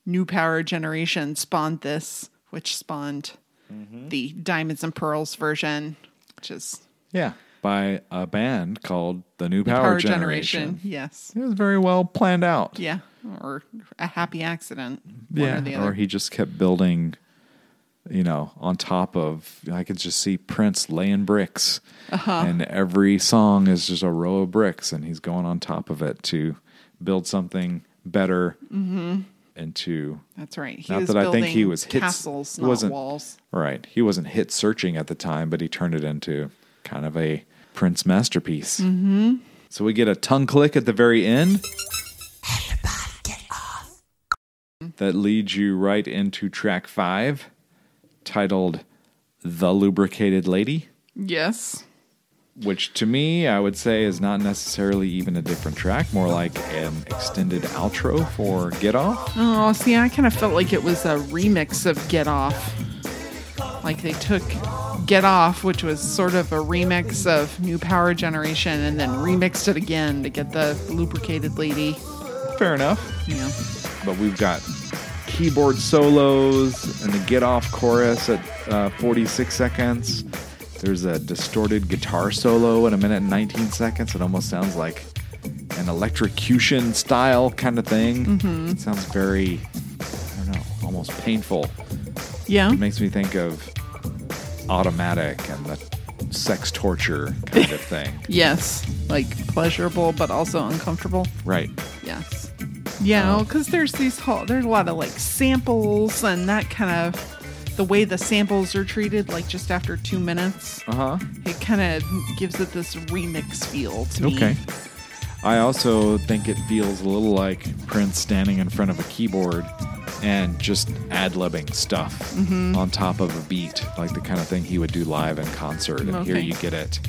New Power Generation spawned this, which spawned the Diamonds and Pearls version, which is Yeah. By a band called the New Power, Generation. Yes. It was very well planned out. Yeah. Or a happy accident. One Yeah. or the Or, he just kept building, you know, on top of, I could just see Prince laying bricks. Uh-huh. And every song is just a row of bricks, and he's going on top of it to build something better and to That's right. He Not that I think he was hit, castles, not wasn't- walls. Right. He wasn't hit searching at the time, but he turned it into kind of a Prince masterpiece. Mm-hmm. So we get a tongue click at the very end. That leads you right into track five, titled The Lubricated Lady, Yes. which to me, I would say is not necessarily even a different track, more like an extended outro for Get Off. Oh, see, I kind of felt like it was a remix of Get Off. Like they took Get Off, which was sort of a remix of New Power Generation, and then remixed it again to get the lubricated lady. Fair enough. You know, but we've got keyboard solos and the get off chorus at uh, 46 seconds. There's a distorted guitar solo at a minute and 19 seconds. It almost sounds like an electrocution style kind of thing. It sounds very, I don't know, almost painful. yeah, It makes me think of automatic and the sex torture kind of thing. yes, like pleasurable but also uncomfortable. Right. Yeah, because there's these whole, there's a lot of like samples and that kind of the way the samples are treated, like just after two minutes, Uh huh. it kind of gives it this remix feel to me. Okay. I also think it feels a little like Prince standing in front of a keyboard and just ad libbing stuff Mm-hmm. on top of a beat, like the kind of thing he would do live in concert. And here Okay. you get it.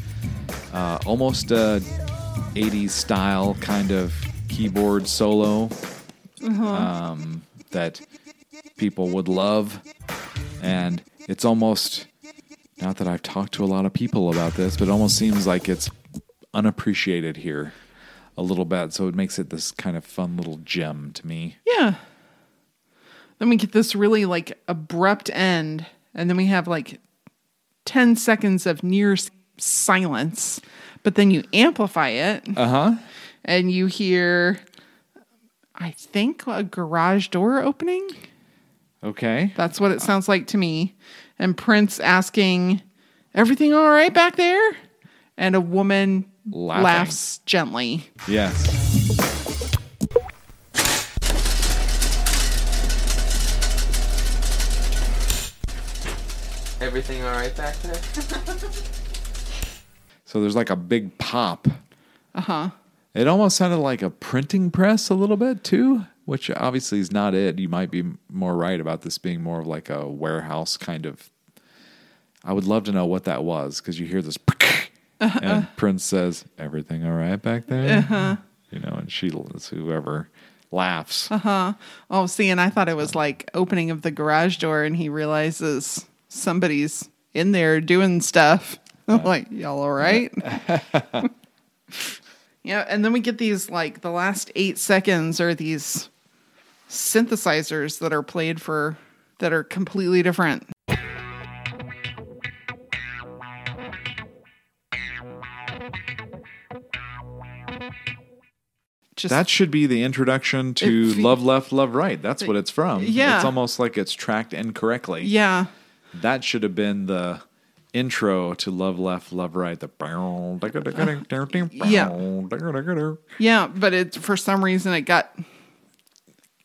Uh, almost a 80s style kind of keyboard solo Uh-huh. um, that people would love. And it's almost, not that I've talked to a lot of people about this, but it almost seems like it's unappreciated here a little bit. So it makes it this kind of fun little gem to me. Yeah. Then we get this really like abrupt end, and then we have like 10 seconds of near silence, but then you amplify it Uh huh. And you hear, I think, a garage door opening. Okay. That's what it sounds like to me. And Prince asking, Everything all right back there? And a woman Laughing. laughs gently. Yes. Everything all right back there? So there's like a big pop. Uh huh. It almost sounded like a printing press a little bit too, which obviously is not it. You might be more right about this being more of like a warehouse kind of. I would love to know what that was because you hear this, uh-huh. and Prince says, "Everything all right back there?" Uh-huh. You know, and she, whoever, laughs. Uh-huh. Oh, see, and I thought it was like opening of the garage door, and he realizes somebody's in there doing stuff. I'm like, y'all all right? yeah, and then we get these like the last eight seconds are these synthesizers that are played for that are completely different. Just That should be the introduction to fe- Love Left, Love Right. That's what it's from. Yeah. It's almost like it's tracked incorrectly. yeah. That should have been the intro to Love Left, Love Right. The Yeah, yeah, but it for some reason it got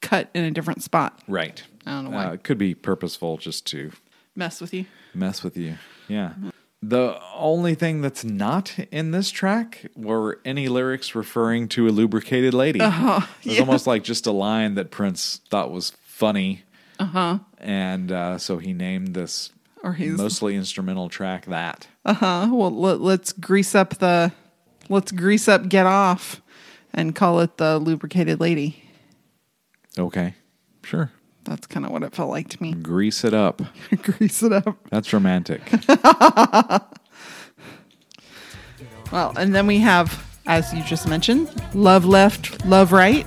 cut in a different spot. Right. I don't know why. Uh, it could be purposeful just to Mess with you. mess with you. Yeah. The only thing that's not in this track were any lyrics referring to a lubricated lady. Uh-huh. it was almost like just a line that Prince thought was funny. Uh-huh. And uh, so he named this Or he's mostly instrumental track that. uh huh. well let, let's grease up the let's grease up get off and call it the lubricated lady. Okay. Sure. That's kind of what it felt like to me. Grease it up. grease it up. That's romantic. Well, and then we have as you just mentioned, love left, love right,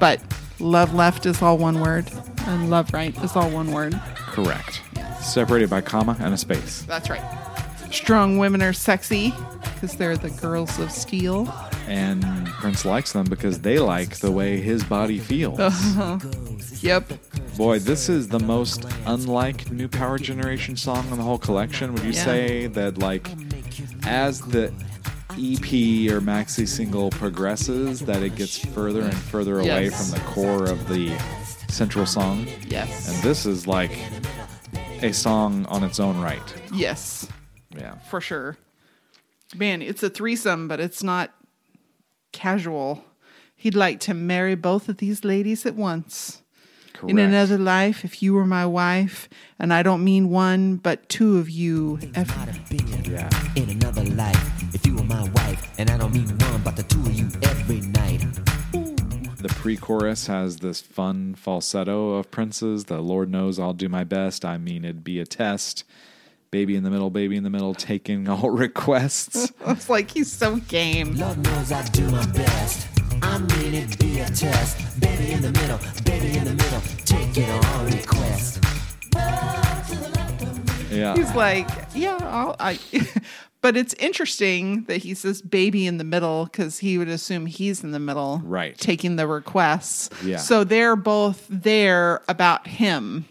but love left is all one word and love right is all one word. Correct. Separated by comma and a space. That's right. Strong women are sexy because they're the girls of steel. And Prince likes them because they like the way his body feels. Yep. Boy, this is the most unlike New Power Generation song in the whole collection. Would you Yeah. say that, like, as the EP or maxi single progresses, that it gets further and further away Yes. from the core of the central song? Yes. And this is like a song on its own right. yes. Yeah. For sure. Man, it's a threesome, but it's not casual. He'd like to marry both of these ladies at once. Correct. In another life, if you were my wife, and I don't mean one, but two of you. Every- yeah. In another life, if you were my wife, and I don't mean The pre-chorus has this fun falsetto of Prince's. The Lord knows I'll do my best. I mean, it'd be a test. Baby in the middle, baby in the middle, taking all requests. it's like he's so game. Lord knows I do my best. I mean it be a test. Baby in the middle, baby in the middle, take it on request. Yeah. He's like, yeah, I'll, I. but it's interesting that he says baby in the middle because he would assume he's in the middle, Right. Taking the requests. Yeah. So they're both there about him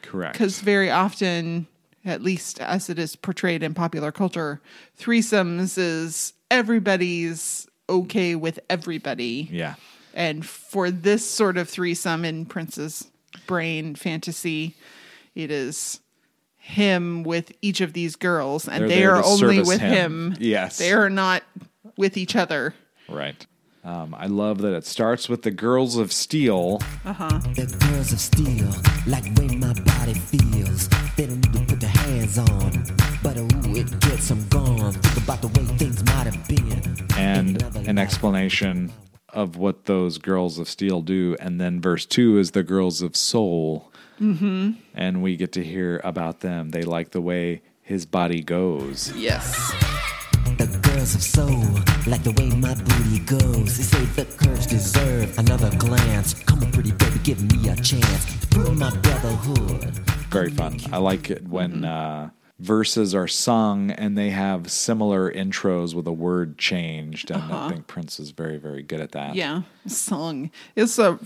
Correct. because very often, at least as it is portrayed in popular culture, threesomes is everybody's okay with everybody. Yeah. And for this sort of threesome in Prince's brain fantasy, it is him with each of these girls, and They're they there are to only service with him. him. Yes. They are not with each other. Right. Um, I love that it starts with the Girls of Steel. Uh huh. The girls of steel, like the way my body feels. They don't need to put their hands on, but ooh, it gets them gone. Think about the way things might have been. and an explanation of what those girls of steel do and then verse 2 is the girls of soul mm-hmm. and we get to hear about them they like the way his body goes Yes. The girls of soul, like the way my booty goes. They say the curves deserve another glance. Come on, pretty baby, give me a chance to prove my brotherhood. very fun i like it when uh, verses are sung and they have similar intros with a word changed and i think prince is very very good at that Yeah. sung. It's a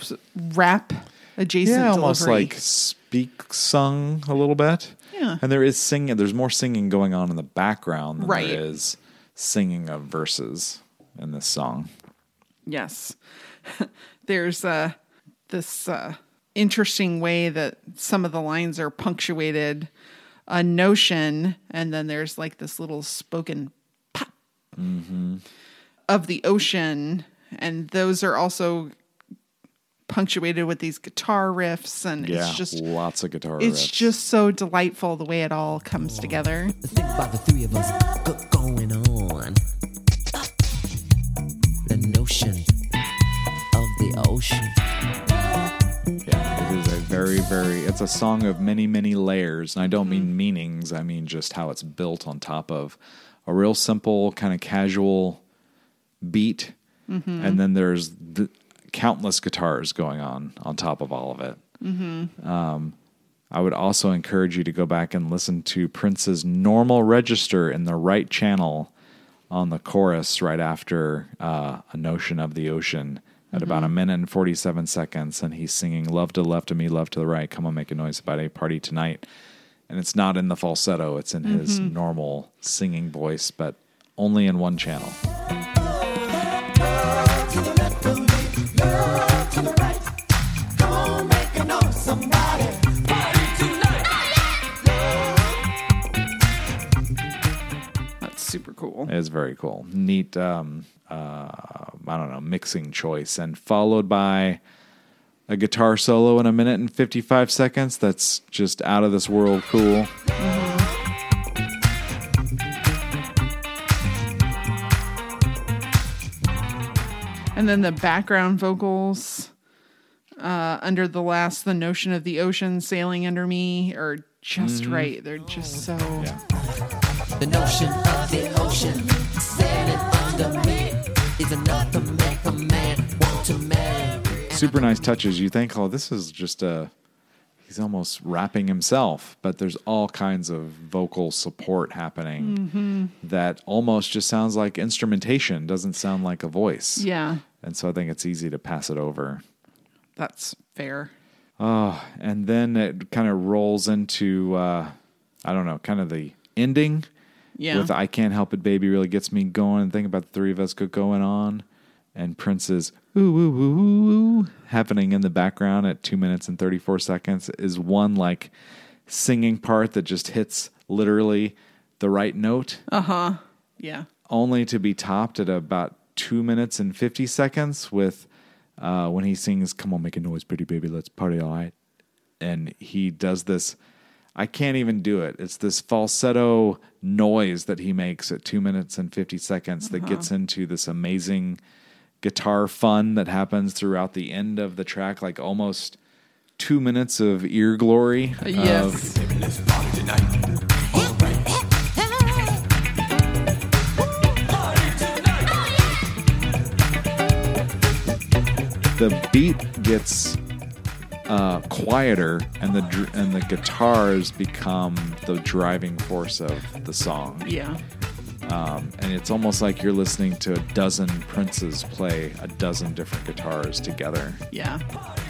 rap adjacent yeah almost delivery. like speak sung a little bit Yeah. and there is singing there's more singing going on in the background than Right. there is singing of verses in this song Yes. There's uh, this uh, interesting way that some of the lines are punctuated. A notion, and then there's like this little spoken pop of the ocean, and those are also punctuated with these guitar riffs, and yeah it's just lots of guitar riffs. it's riffs. just so delightful the way it all comes together. Think about the three of us go- going on. The notion of the ocean. yeah it is a very very it's a song of many many layers and i don't mean mm-hmm. meanings i mean just how it's built on top of a real simple kind of casual beat mm-hmm. and then there's the countless guitars going on on top of all of it. Um, i would also encourage you to go back and listen to prince's normal register in the right channel on the chorus right after uh, a notion of the ocean at about a minute and 47 seconds and he's singing love to the left of me love to the right come on make a noise about a party tonight. And it's not in the falsetto it's in his normal singing voice but only in one channel super cool. It's very cool. Neat, um, uh, I don't know, mixing choice. And followed by a guitar solo in a minute and 55 seconds. That's just out of this world cool. And then the background vocals uh, under the last, the notion of the ocean sailing under me are just right. They're just so. Yeah. The notion of the ocean sailing under me is enough to make a man want to marry. Super nice touches. You think, oh, this is just a. He's almost rapping himself, but there's all kinds of vocal support happening mm-hmm. that almost just sounds like instrumentation, doesn't sound like a voice. Yeah, And so I think it's easy to pass it over. that's fair. Oh, and then it kind of rolls into uh, I don't know, kind of the ending Yeah. with "I Can't Help It, Baby" really gets me going. And think about the three of us going on, and Prince's "ooh ooh ooh ooh" ooh happening in the background at two minutes and thirty four seconds is one like singing part that just hits literally the right note. Uh huh. Yeah. only to be topped at about two minutes and 50 seconds with uh, when he sings, Come on, make a noise, pretty baby, let's party all right. And he does this, I can't even do it. It's this falsetto noise that he makes at two minutes and 50 seconds that gets into this amazing guitar fun that happens throughout the end of the track, like almost two minutes of ear glory. of- Yes. the beat gets uh, quieter and the dr- and the guitars become the driving force of the song. Yeah. Um, and it's almost like you're listening to a dozen princes play a dozen different guitars together. Yeah.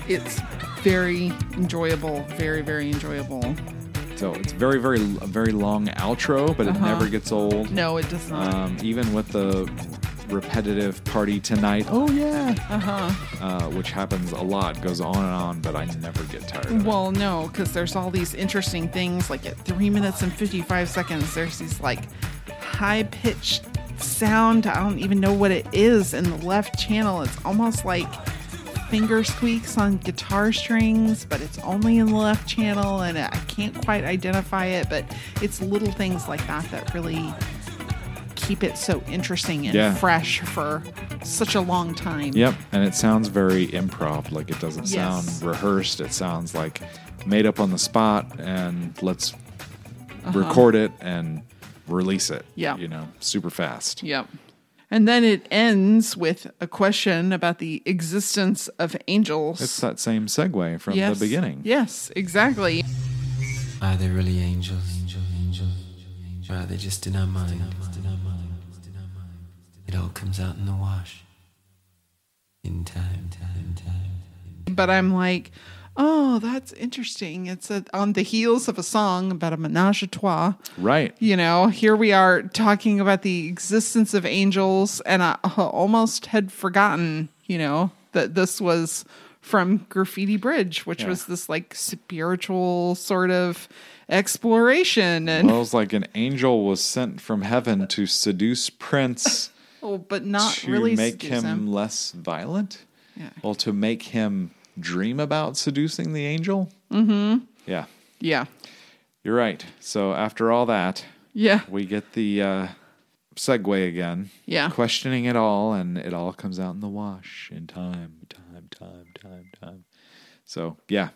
It's very enjoyable. Very, very enjoyable. So it's very, very, a very long outro, but it Uh-huh. never gets old. No, it does not. Um, even with the repetitive party tonight, oh yeah, Uh-huh. uh, which happens a lot, goes on and on, but I never get tired of it. Well, no, because there's all these interesting things. Like at three minutes and 55 seconds, there's these like high pitched sound. I don't even know what it is in the left channel. It's almost like finger squeaks on guitar strings, but it's only in the left channel, and I can't quite identify it. But it's little things like that that really keep it so interesting and Yeah. fresh for such a long time. Yep, and it sounds very improv. Like it doesn't Yes. sound rehearsed. It sounds like made up on the spot, and let's record it and release it. Uh-huh. Yeah. you know, super fast. Yep. And then it ends with a question about the existence of angels. It's that same segue from yes. the beginning. Yes, exactly. Are they really angels? Angel, angel, angel. Or are they just in our mind? It all comes out in the wash. In time, time, time. But I'm like, oh, that's interesting. It's a, on the heels of a song about a menage a trois. Right. You know, here we are talking about the existence of angels, and I uh, almost had forgotten, you know, that this was from Graffiti Bridge, which Yeah. was this like spiritual sort of exploration. And Well, it's like an angel was sent from heaven to seduce Prince but not to really make seduce him, less violent. Yeah. Well, to make him dream about seducing the angel. Mm-hmm. Yeah, Yeah. you're right. So after all that, Yeah. we get the uh, segue again. Yeah. Questioning it all, and it all comes out in the wash in time, time, time, time, time. So, yeah,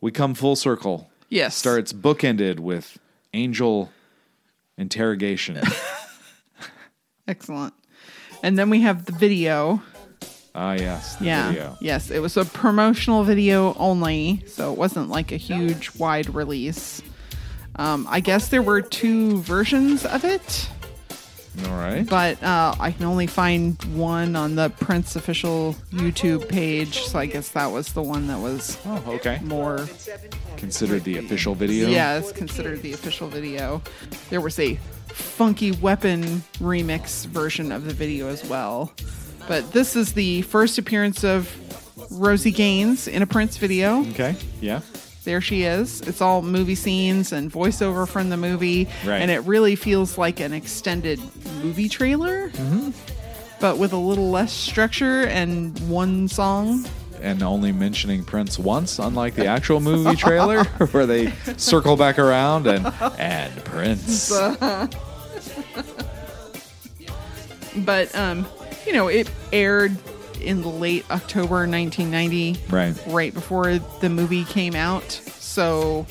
we come full circle. Yes. Starts bookended with angel interrogation. Excellent. And then we have the video. ah, yes. the Yeah. video. Yes, it was a promotional video only, so it wasn't like a huge wide release. Um, I guess there were two versions of it, All right. but uh, I can only find one on the Prince official YouTube page, so I guess that was the one that was Oh, okay. more Considered the official video. Yeah, it's considered the official video. There was a funky weapon remix version of the video as well. But this is the first appearance of Rosie Gaines in a Prince video. Okay. Yeah. There she is. It's all movie scenes and voiceover from the movie. Right. And it really feels like an extended movie trailer, Mm-hmm. but with a little less structure and one song. And only mentioning Prince once, unlike the actual movie trailer, where they circle back around and and Prince. But, um, you know, it aired in late October 1990. Right. right before the movie came out. So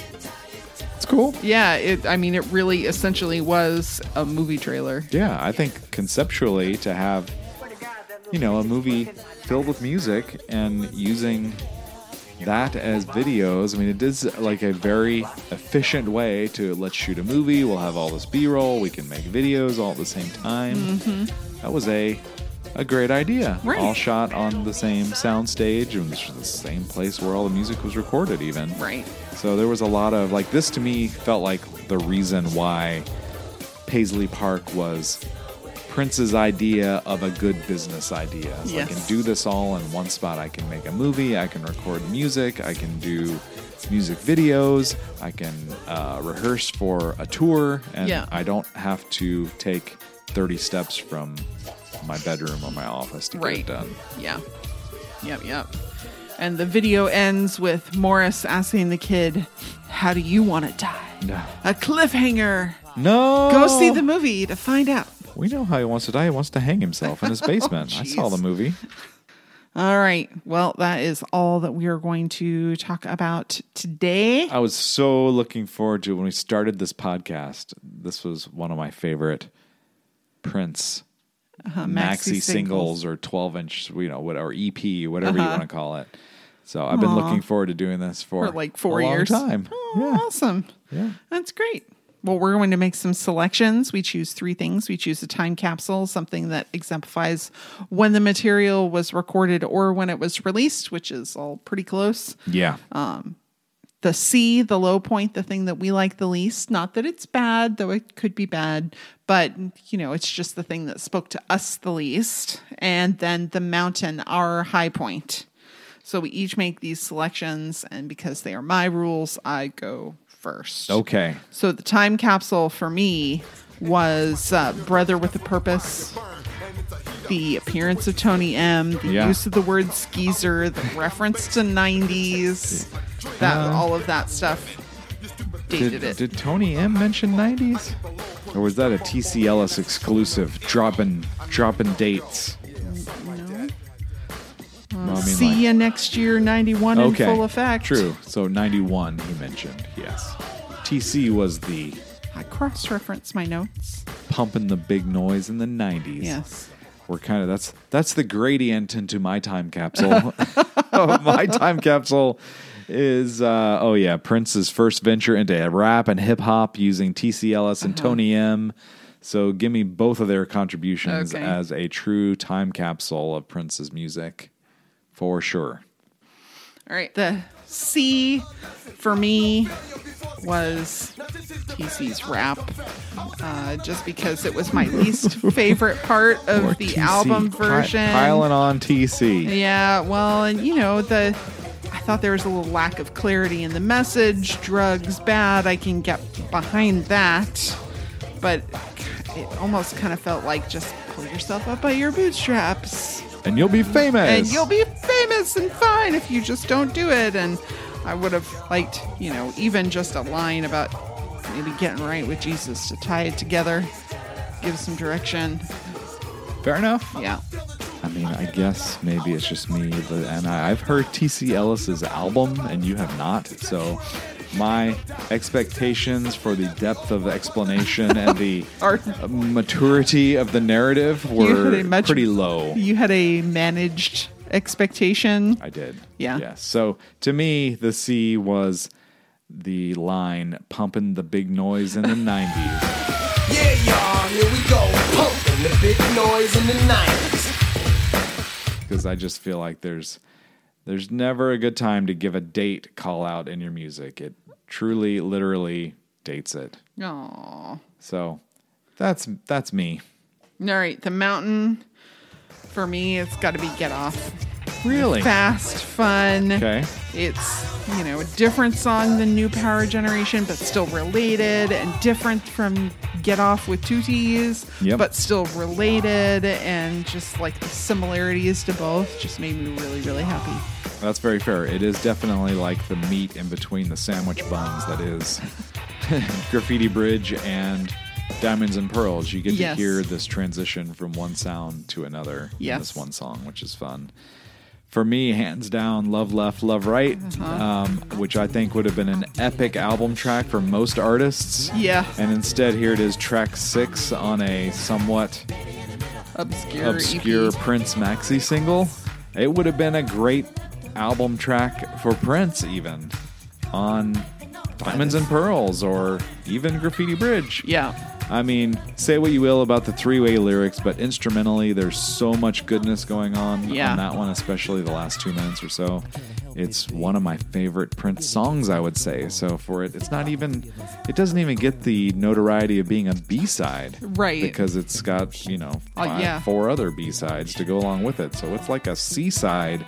It's cool. yeah, it. I mean, it really essentially was a movie trailer. Yeah, I think conceptually to have, you know, a movie filled with music and using that as videos. I mean, it is like a very efficient way to let's shoot a movie. We'll have all this B-roll. We can make videos all at the same time. Mm-hmm. That was a a great idea. Right. All shot on the same sound stage and the same place where all the music was recorded. Even Right. so there was a lot of like this to me felt like the reason why Paisley Park was Prince's idea of a good business idea. Like, I can do this all in one spot. I can make a movie. I can record music. I can do music videos. I can uh, rehearse for a tour, and Yeah. I don't have to take 30 steps from my bedroom or my office to get it done. Yeah. Yep, yep. And the video ends with Morris asking the kid, How do you want to die? No. A cliffhanger. No. Go see the movie to find out. We know how he wants to die. He wants to hang himself in his basement. I saw the movie. All right. Well, that is all that we are going to talk about today. I was so looking forward to when we started this podcast. This was one of my favorite Prince Uh, maxi singles or 12 inch, you know, whatever EP, whatever you want to call it. So I've been looking forward to doing this for, for like four a long years. time. Oh, awesome. Yeah. That's great. Well, we're going to make some selections. We choose three things. We choose a time capsule, something that exemplifies when the material was recorded or when it was released, which is all pretty close. Yeah. Um, the sea, the low point, the thing that we like the least. Not that it's bad, though it could be bad, but you know, it's just the thing that spoke to us the least. And then the mountain, our high point. So we each make these selections, and because they are my rules, I go first. okay. So the time capsule for me was uh, Brother with a Purpose, the appearance of Tony M, the Yeah. use of the word skeezer, the reference to 90s, that Uh, all of that stuff dated Did, it. did Tony M mention 90s? Or was that a TC Ellis exclusive? Dropping dropping dates. No. I mean, See like- ya next year, 91 in full effect. True. So 91 he mentioned. Yes. TC was the I cross reference my notes. pumping the big noise in the 90s. Yes. We're kind of that's that's the gradient into my time capsule. my time capsule is uh, oh yeah, Prince's first venture into rap and hip hop using TC Ellis Uh-huh. and Tony M. So give me both of their contributions Okay. as a true time capsule of Prince's music, for sure. All right. The sea for me was TC's rap, uh, just because it was my least favorite part of the TC, album version. piling on TC. Yeah, well, and you know, the I thought there was a little lack of clarity in the message. Drugs bad, I can get behind that. But it almost kind of felt like just pull yourself up by your bootstraps And you'll be famous. and you'll be famous and fine if you just don't do it. And I would have liked, you know, even just a line about maybe getting right with Jesus to tie it together, give some direction. Fair enough. Yeah. I mean, I guess maybe it's just me, but and I, I've heard TC Ellis's album, and you have not. So my expectations for the depth of explanation and the maturity of the narrative were much- pretty low. You had a managed expectation. I did. Yeah. Yes. So to me, the sea was the line pumping the big noise in the 90s. Yeah, y'all, here we go. Pumping the big noise in the 90s. because I just feel like there's there's never a good time to give a date call out in your music. It truly, literally dates it. Aww. So that's that's me. All right, the mountain. For me, it's got to be Get Off. Really? Fast, fun. Okay. It's, you know, a different song than New Power Generation, but still related and different from Get Off with Two T's, Yep. but still related. And just like the similarities to both just made me really, really happy. That's very fair. It is definitely like the meat in between the sandwich buns that is Graffiti Bridge and Diamonds and Pearls. You get Yes. to hear this transition from one sound to another in this one song, which is fun. For me, hands down, Love Left, Love Right, Uh-huh. um, which I think would have been an epic album track for most artists. Yeah. And instead, here it is, track six on a somewhat Obscure, obscure EP. Prince maxi single. It would have been a great album track for Prince, even on Diamonds and Pearls or even Graffiti Bridge. Yeah. I mean, say what you will about the three way lyrics, but instrumentally, there's so much goodness going on Yeah. on that one, especially the last two minutes or so. It's one of my favorite Prince songs, I would say. So for it, it's not even, it doesn't even get the notoriety of being a B side, Right. Because it's got you know Oh, five, yeah. four other B sides to go along with it. So it's like a C side,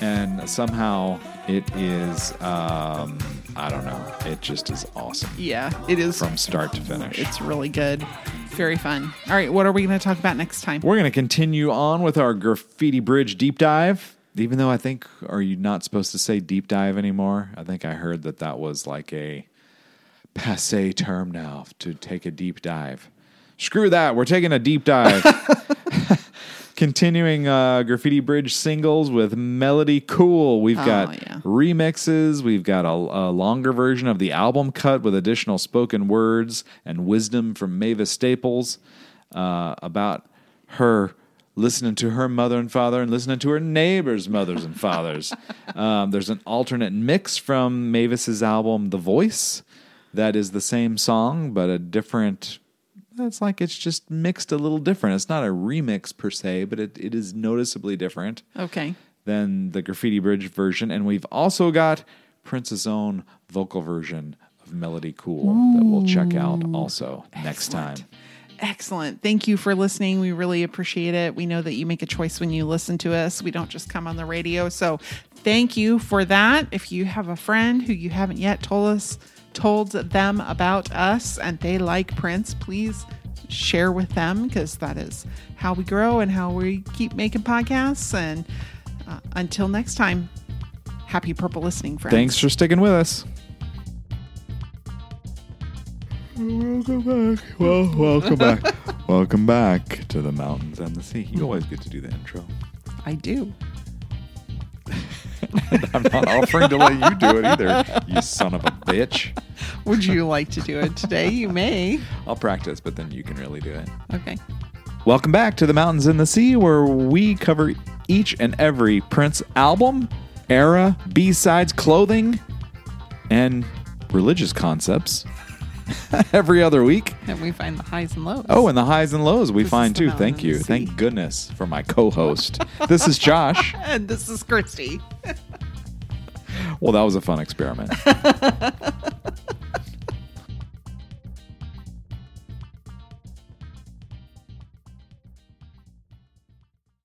and somehow it is, um, I don't know, it just is awesome Yeah. It is. from start to finish. It's really good. Very fun. All right, what are we going to talk about next time? We're going to continue on with our graffiti bridge deep dive. Even though I think, are you not supposed to say deep dive anymore? I think I heard that that was like a passe term now to take a deep dive. Screw that. We're taking a deep dive. Continuing uh, Graffiti Bridge singles with Melody Cool. We've Oh, got yeah. remixes. We've got a, a longer version of the album cut with additional spoken words and wisdom from Mavis Staples uh, about her listening to her mother and father and listening to her neighbors' mothers and fathers. um, there's an alternate mix from Mavis's album The Voice that is the same song but a different it's like it's just mixed a little different. It's not a remix per se, but it, it is noticeably different Okay. than the Graffiti Bridge version. And we've also got Prince's own vocal version of Melody Cool that we'll check out also next time. Excellent. Thank you for listening. We really appreciate it. We know that you make a choice when you listen to us. We don't just come on the radio. So thank you for that. If you have a friend who you haven't yet told us told them about us and they like Prince, please share with them because that is how we grow and how we keep making podcasts. And uh, until next time, happy purple listening, friends. Thanks for sticking with us. Welcome back. Well, welcome back. welcome back to the mountains and the sea. You always get to do the intro. I do. I'm not offering to let you do it either, you son of a bitch. Would you like to do it today? You may. I'll practice, but then you can really do it. Okay. Welcome back to the Mountains and the Sea, where we cover each and every Prince album, era, B sides, clothing, and religious concepts every other week. And we find the highs and lows. Oh, and the highs and lows we This find too. Thank you. Thank goodness for my co host. this is Josh. and this is Christy. Well, that was a fun experiment.